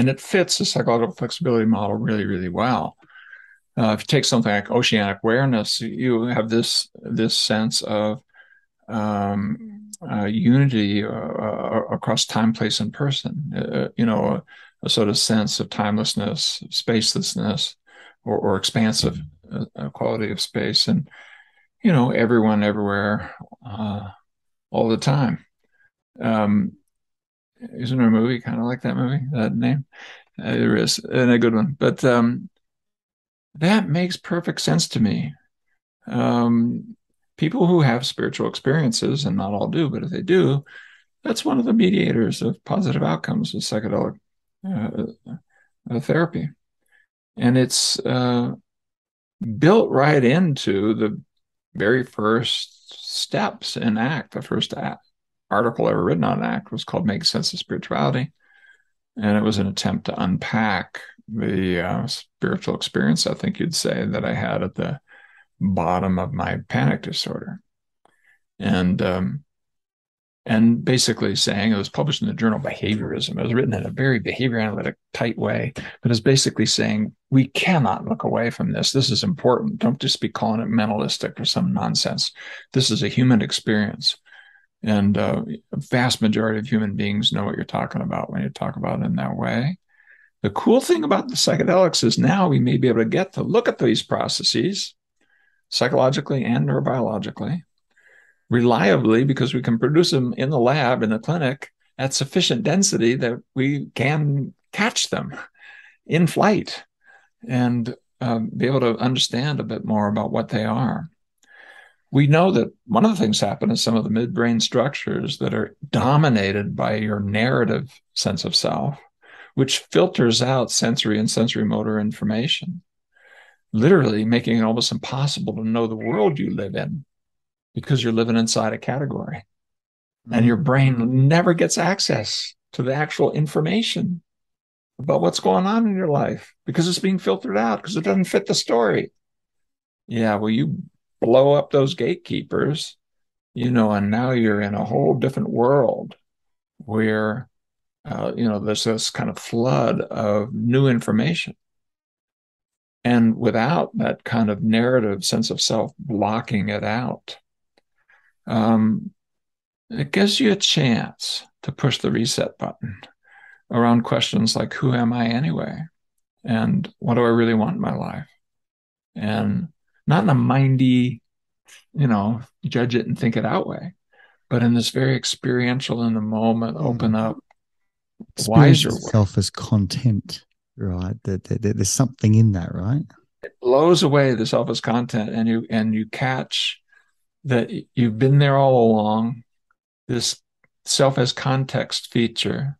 and it fits the psychological flexibility model really, really well. Uh, if you take something like oceanic awareness, you have this this sense of um, uh, unity uh, uh across time, place, and person. Uh, you know, a, a, sort of sense of timelessness, spacelessness, or, or expansive uh, quality of space, and you know, everyone, everywhere, all the time. Um, isn't there a movie kind of like that movie? That name? Uh, there is and a good one. But um, that makes perfect sense to me. Um, people who have spiritual experiences and not all do but if they do that's one of the mediators of positive outcomes of psychedelic uh, uh, therapy. And it's uh, built right into the very first steps in act the first act article ever written on ACT was called Make Sense of Spirituality. And it was an attempt to unpack the uh, spiritual experience, I think you'd say, that I had at the bottom of my panic disorder. And um, and basically saying it was published in the journal Behaviorism. It was written in a very behavior analytic tight way, but it's basically saying we cannot look away from this. This is important. Don't just be calling it mentalistic or some nonsense. This is a human experience. And uh, a vast majority of human beings know what you're talking about when you talk about it in that way. The cool thing about the psychedelics is now we may be able to get to look at these processes psychologically and neurobiologically reliably because we can produce them in the lab in the clinic at sufficient density that we can catch them in flight and um, be able to understand a bit more about what they are. We know that one of the things happen is some of the midbrain structures that are dominated by your narrative sense of self, which filters out sensory and sensory motor information, literally making it almost impossible to know the world you live in because you're living inside a category mm-hmm. and your brain never gets access to the actual information about what's going on in your life because it's being filtered out because it doesn't fit the story. Yeah, well, you blow up those gatekeepers, you know, and now you're in a whole different world where, uh, you know, there's this kind of flood of new information. And without that kind of narrative sense of self blocking it out, um, it gives you a chance to push the reset button around questions like who am I anyway? And what do I really want in my life? And not in a mindy, you know, judge it and think it out way, but in this very experiential in the moment, open up, wiser self as content, right? That, that, that, there's something in that, right? It blows away the self as content, and you and you catch that you've been there all along. This self as context feature,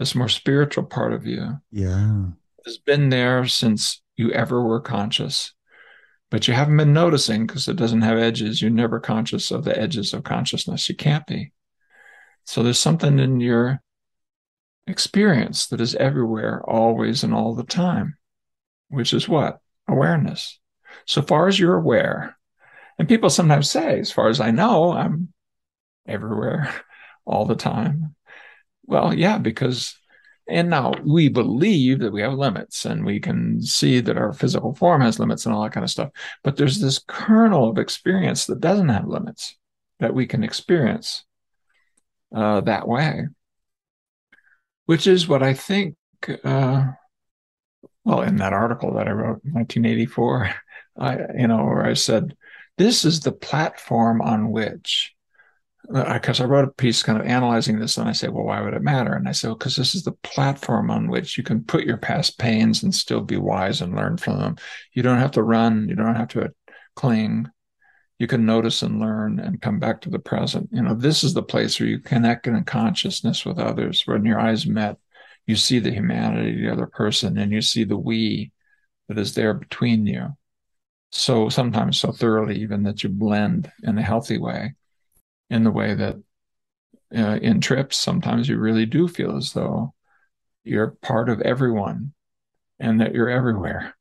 this more spiritual part of you, yeah, has been there since you ever were conscious. But you haven't been noticing because it doesn't have edges. You're never conscious of the edges of consciousness. You can't be. So there's something in your experience that is everywhere, always, and all the time, which is what? Awareness. So far as you're aware, and people sometimes say, as far as I know, I'm everywhere *laughs* all the time. Well, yeah, because, and now we believe that we have limits and we can see that our physical form has limits and all that kind of stuff. But there's this kernel of experience that doesn't have limits that we can experience uh, that way, which is what I think. Uh, well, in that article that I wrote in 1984, *laughs* I, you know, where I said, this is the platform on which because I wrote a piece kind of analyzing this, and I say, well, why would it matter? And I say, well, because this is the platform on which you can put your past pains and still be wise and learn from them. You don't have to run, you don't have to cling. You can notice and learn and come back to the present. You know, this is the place where you connect in consciousness with others. When your eyes met, you see the humanity of the other person, and you see the we that is there between you so sometimes so thoroughly even that you blend in a healthy way in the way that uh, in trips sometimes you really do feel as though you're part of everyone and that you're everywhere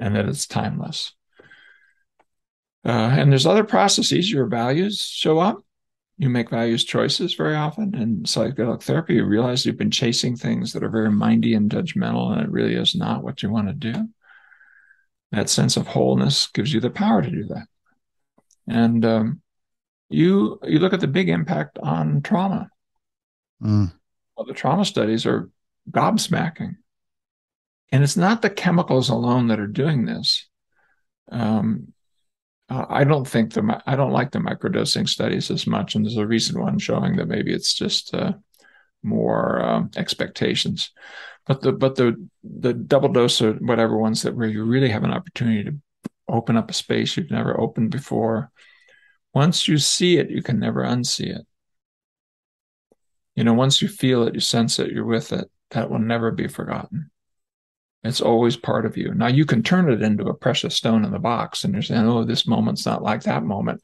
and that it's timeless. Uh, and there's other processes. Your values show up. You make values choices very often. In psychedelic therapy you realize you've been chasing things that are very mindy and judgmental and it really is not what you want to do. That sense of wholeness gives you the power to do that. And um, you you look at the big impact on trauma. Mm. Well, the trauma studies are gobsmacking, and it's not the chemicals alone that are doing this. Um, I don't think the I don't like the microdosing studies as much, and there's a recent one showing that maybe it's just uh, more um, expectations. But the but the the double dose or whatever ones that where you really have an opportunity to open up a space you've never opened before. Once you see it, you can never unsee it. You know, once you feel it, you sense it, you're with it. That will never be forgotten. It's always part of you. Now you can turn it into a precious stone in the box and you're saying, oh, this moment's not like that moment.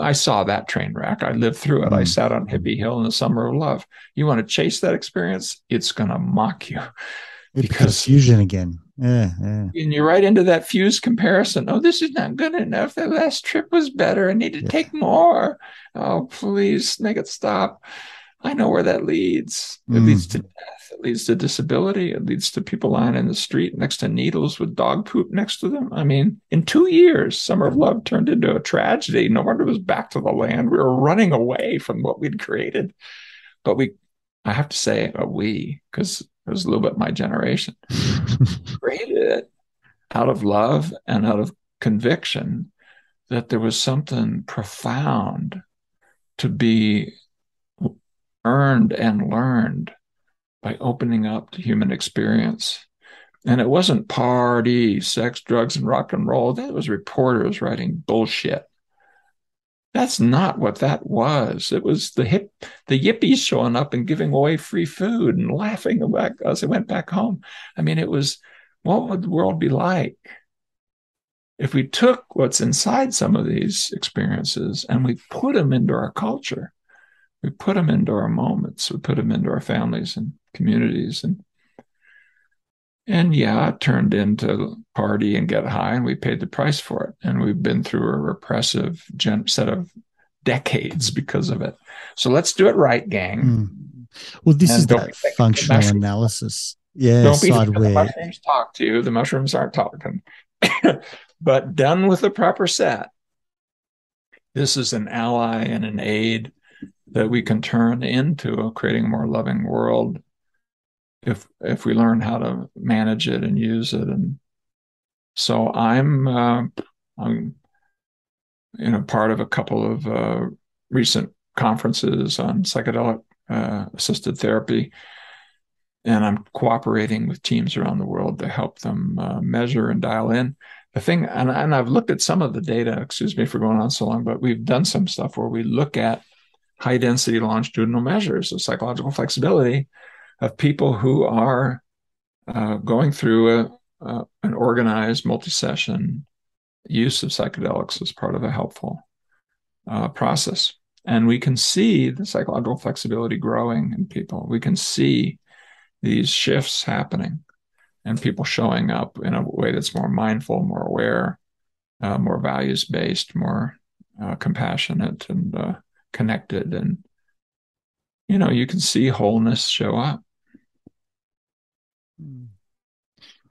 I saw that train wreck. I lived through it. Mm. I sat on Hippie Hill in the summer of love. You want to chase that experience? It's going to mock you. because fusion again. Yeah, yeah. And you're right into that fuse comparison. Oh, this is not good enough. The last trip was better. I need to yeah. take more. Oh, please make it stop. I know where that leads. It mm. leads to death. It leads to disability. It leads to people lying in the street next to needles with dog poop next to them. I mean, in two years, Summer of Love turned into a tragedy. No wonder it was back to the land. We were running away from what we'd created. But we, I have to say, a we, because it was a little bit my generation, *laughs* created it out of love and out of conviction that there was something profound to be earned and learned by opening up to human experience. And it wasn't party, sex, drugs, and rock and roll. That was reporters writing bullshit. That's not what that was. It was the hip, the yippies showing up and giving away free food and laughing back as they went back home. I mean, it was what would the world be like if we took what's inside some of these experiences and we put them into our culture? we put them into our moments we put them into our families and communities and and yeah it turned into party and get high and we paid the price for it. And we've been through a repressive gen- set of decades because of it. So let's do it right gang. Mm. well this and is that functional analysis. Yeah don't be the mushrooms talk to you. The mushrooms aren't talking. *coughs* But done with the proper set. This is an ally and an aid that we can turn into creating a more loving world if if we learn how to manage it and use it. And so i'm uh, i'm you know part of a couple of uh, recent conferences on psychedelic uh, assisted therapy. And i'm cooperating with teams around the world to help them uh, measure and dial in. The thing and, and i've looked at some of the data excuse me for going on so long but we've done some stuff where we look at high density longitudinal measures of psychological flexibility of people who are uh, going through a, uh, an organized multi session use of psychedelics as part of a helpful uh, process. And we can see the psychological flexibility growing in people. We can see these shifts happening and people showing up in a way that's more mindful, more aware, uh, more values based, more uh, compassionate, and uh, connected and you know you can see wholeness show up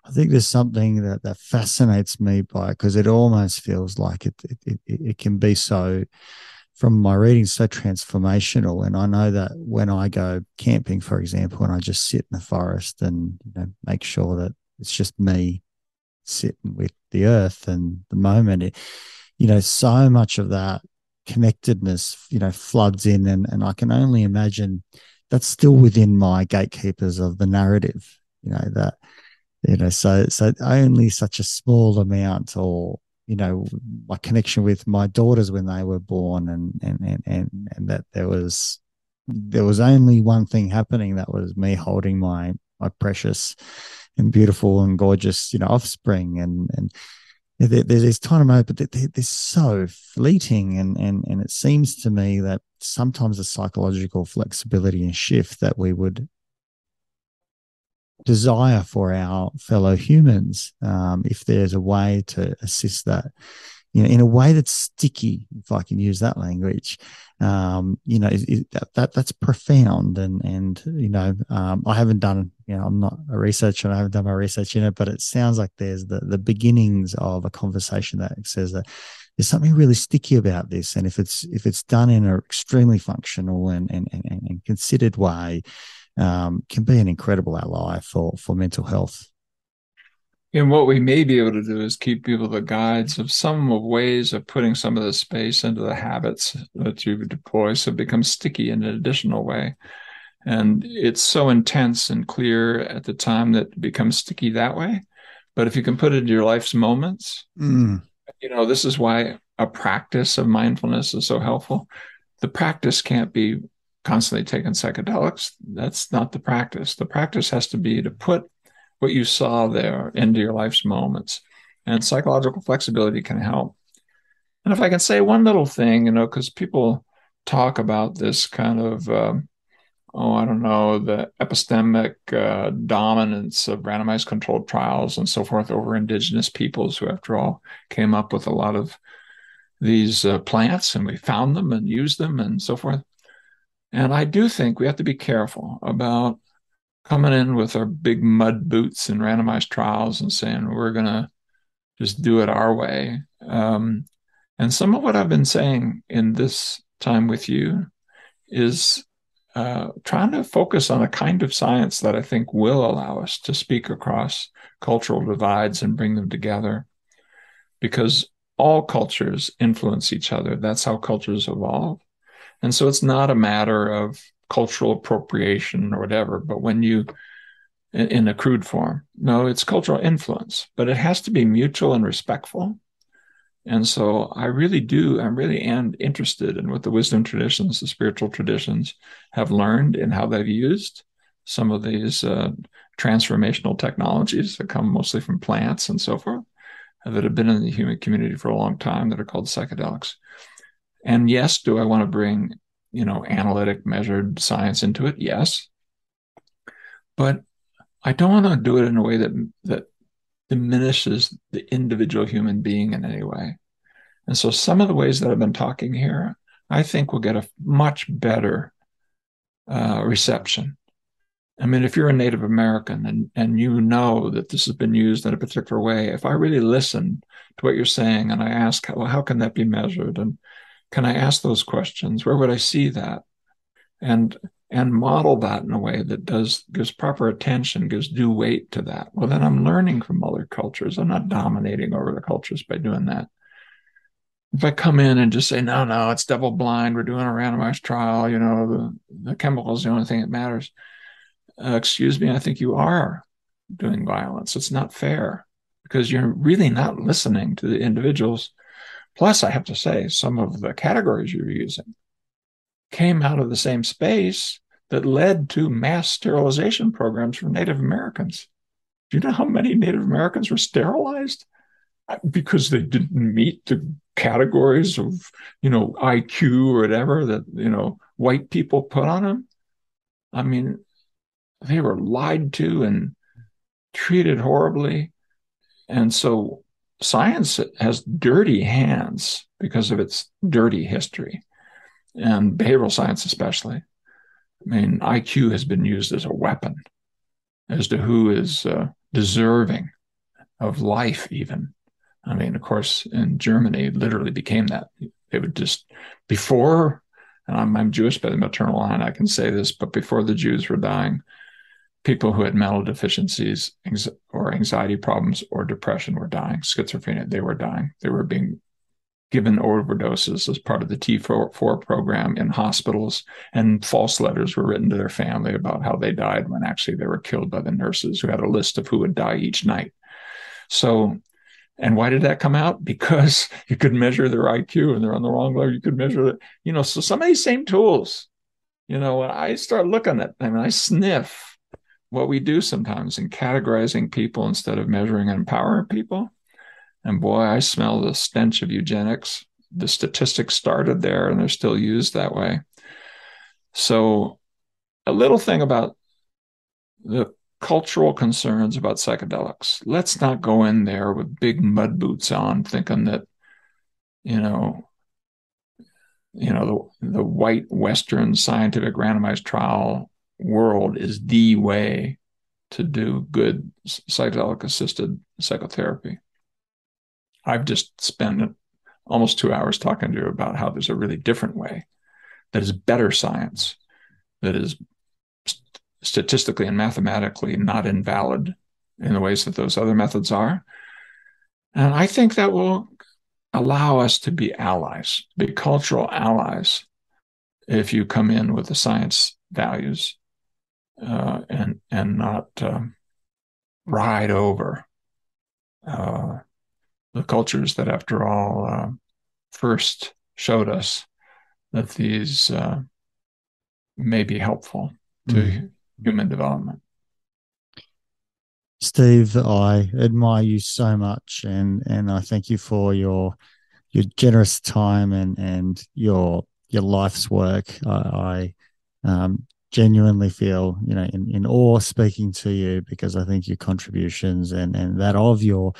i think there's something that that fascinates me by it because it almost feels like it, it it, it can be so from my reading so transformational and i know that when i go camping for example and i just sit in the forest and you know make sure that it's just me sitting with the earth and the moment it you know so much of that connectedness, you know, floods in, and and I can only imagine that's still within my gatekeepers of the narrative. You know that, you know, so so only such a small amount, or you know, my connection with my daughters when they were born, and and and and, and that there was there was only one thing happening that was me holding my my precious and beautiful and gorgeous you know offspring and and there's this tiny moment, but they're, they're so fleeting, and and and it seems to me that sometimes the psychological flexibility and shift that we would desire for our fellow humans, um, if there's a way to assist that, you know, in a way that's sticky, if I can use that language, um, you know, is, that, that that's profound. And, and, you know, um, I haven't done, you know, I'm not a researcher I haven't done my research in it, but it sounds like there's the, the beginnings of a conversation that says that there's something really sticky about this. And if it's, if it's done in an extremely functional and, and, and, and considered way, um, can be an incredible ally for, for mental health. And what we may be able to do is keep people the guides of some of ways of putting some of the space into the habits that you deploy so it becomes sticky in an additional way. And it's so intense and clear at the time that it becomes sticky that way. But if you can put it into your life's moments, mm. you know, this is why a practice of mindfulness is so helpful. The practice can't be constantly taking psychedelics. That's not the practice. The practice has to be to put what you saw there into your life's moments. And psychological flexibility can help. And if I can say one little thing, you know, because people talk about this kind of, um, oh, I don't know, the epistemic uh, dominance of randomized controlled trials and so forth over indigenous peoples who, after all, came up with a lot of these uh, plants and we found them and used them and so forth. And I do think we have to be careful about coming in with our big mud boots and randomized trials and saying we're going to just do it our way. Um, and some of what I've been saying in this time with you is uh, trying to focus on a kind of science that I think will allow us to speak across cultural divides and bring them together. Because all cultures influence each other. That's how cultures evolve. And so it's not a matter of cultural appropriation or whatever, but when you, in, in a crude form, no, it's cultural influence, but it has to be mutual and respectful. And so I really do, I'm really am interested in what the wisdom traditions, the spiritual traditions have learned and how they've used some of these uh, transformational technologies that come mostly from plants and so forth that have been in the human community for a long time that are called psychedelics. And yes, do I want to bring, you know, analytic measured science into it? Yes. But I don't want to do it in a way that that diminishes the individual human being in any way. And so some of the ways that I've been talking here, I think will get a much better uh, reception I mean, if you're a Native American and, and you know that this has been used in a particular way, if I really listen to what you're saying and I ask, well, how can that be measured? And can I ask those questions? Where would I see that? And and model that in a way that does gives proper attention, gives due weight to that. Well, then I'm learning from other cultures. I'm not dominating over the cultures by doing that. If I come in and just say, no, no, it's double blind, we're doing a randomized trial, you know, the, the chemical is the only thing that matters uh, excuse me, I think you are doing violence. It's not fair because you're really not listening to the individuals. Plus, I have to say, some of the categories you're using came out of the same space that led to mass sterilization programs for Native Americans. Do you know how many Native Americans were sterilized? Uh, because they didn't meet the categories of, you know, IQ or whatever that, you know, white people put on them. I mean, they were lied to and treated horribly. And so science has dirty hands because of its dirty history and behavioral science, especially. I mean, IQ has been used as a weapon as to who is uh, deserving of life, even. I mean, of course, in Germany, it literally became that. It would just, before, and I'm, I'm Jewish by the maternal line, I can say this, but before the Jews were dying, people who had mental deficiencies or anxiety problems or depression were dying. Schizophrenia, they were dying. They were being given overdoses as part of the T4 program in hospitals, and false letters were written to their family about how they died when actually they were killed by the nurses who had a list of who would die each night. So, and why did that come out? *laughs* Because you could measure their IQ and they're on the wrong level. You could measure it, you know, so some of these same tools, you know, when I start looking at, I mean, I sniff what we do sometimes in categorizing people instead of measuring and empowering people. And boy, I smell the stench of eugenics. The statistics started there and they're still used that way. So, a little thing about the cultural concerns about psychedelics. Let's not go in there with big mud boots on, thinking that, you know, you know the, the white Western scientific randomized trial world is the way to do good psychedelic assisted psychotherapy. I've just spent almost two hours talking to you about how there's a really different way that is better science, that is statistically and mathematically not invalid in the ways that those other methods are. And I think that will allow us to be allies, be cultural allies, if you come in with the science values uh, and and not um, ride over uh, the cultures that, after all, uh, first showed us that these uh, may be helpful to mm. human development. Steve, I admire you so much, and and I thank you for your your generous time and and your your life's work. I, I um, genuinely feel you know in, in awe speaking to you because I think your contributions and and that of your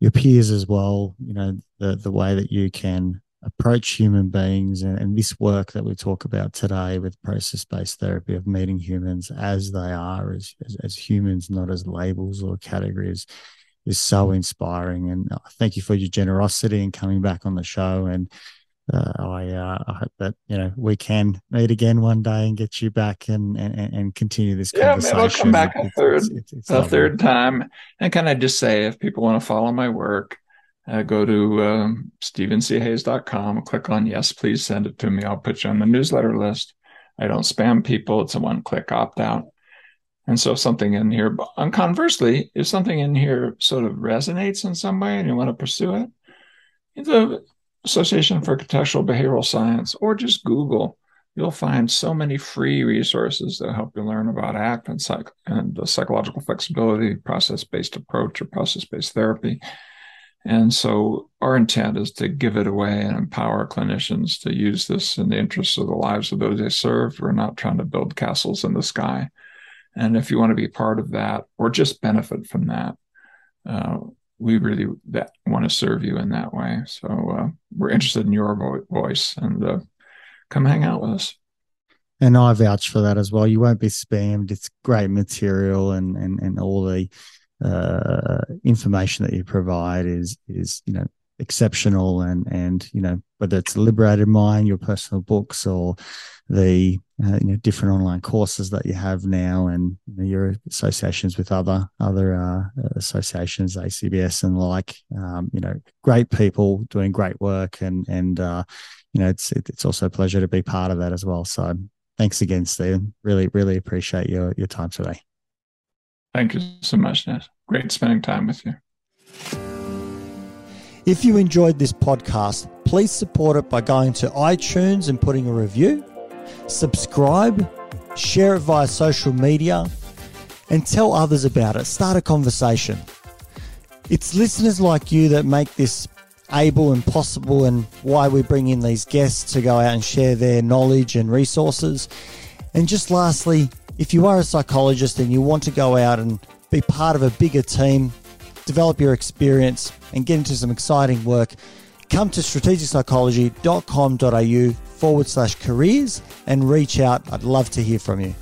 your peers as well you know the the way that you can approach human beings and, and, this work that we talk about today with process-based therapy of meeting humans as they are as, as, as humans not as labels or categories is so inspiring. And uh, thank you for your generosity and coming back on the show and uh, I, uh, I hope that you know we can meet again one day and get you back and and, and continue this yeah, conversation. Yeah, I'll come back a third it's, it's, a third time. And can I just say, if people want to follow my work, uh, go to um, click on yes, please send it to me. I'll put you on the newsletter list. I don't spam people. It's a one-click opt-out. And so something in here, and conversely, if something in here sort of resonates in some way and you want to pursue it, the Association for Contextual Behavioral Science, or just Google, you'll find so many free resources that help you learn about ACT and, psych- and psychological flexibility, process based approach, or process based therapy. And so our intent is to give it away and empower clinicians to use this in the interests of the lives of those they serve. We're not trying to build castles in the sky. And if you want to be part of that or just benefit from that, uh, we really that want to serve you in that way. So uh, we're interested in your vo- voice and uh, come hang out with us. And I vouch for that as well. You won't be spammed. It's great material, and and and all the uh, information that you provide is is you know exceptional and and you know whether it's liberated mind your personal books or the uh, you know different online courses that you have now and you know, your associations with other other uh, associations acbs and like um, you know great people doing great work and and uh, you know it's it's also a pleasure to be part of that as well. So thanks again stephen. Really really appreciate your your time today. Thank you so much great spending time with you if you enjoyed this podcast, please support it by going to iTunes and putting a review, subscribe, share it via social media, and tell others about it. Start a conversation. It's listeners like you that make this able and possible, and why we bring in these guests to go out and share their knowledge and resources. And just lastly, if you are a psychologist and you want to go out and be part of a bigger team, develop your experience, and get into some exciting work, come to strategicpsychology.com.au forward slash careers and reach out. I'd love to hear from you.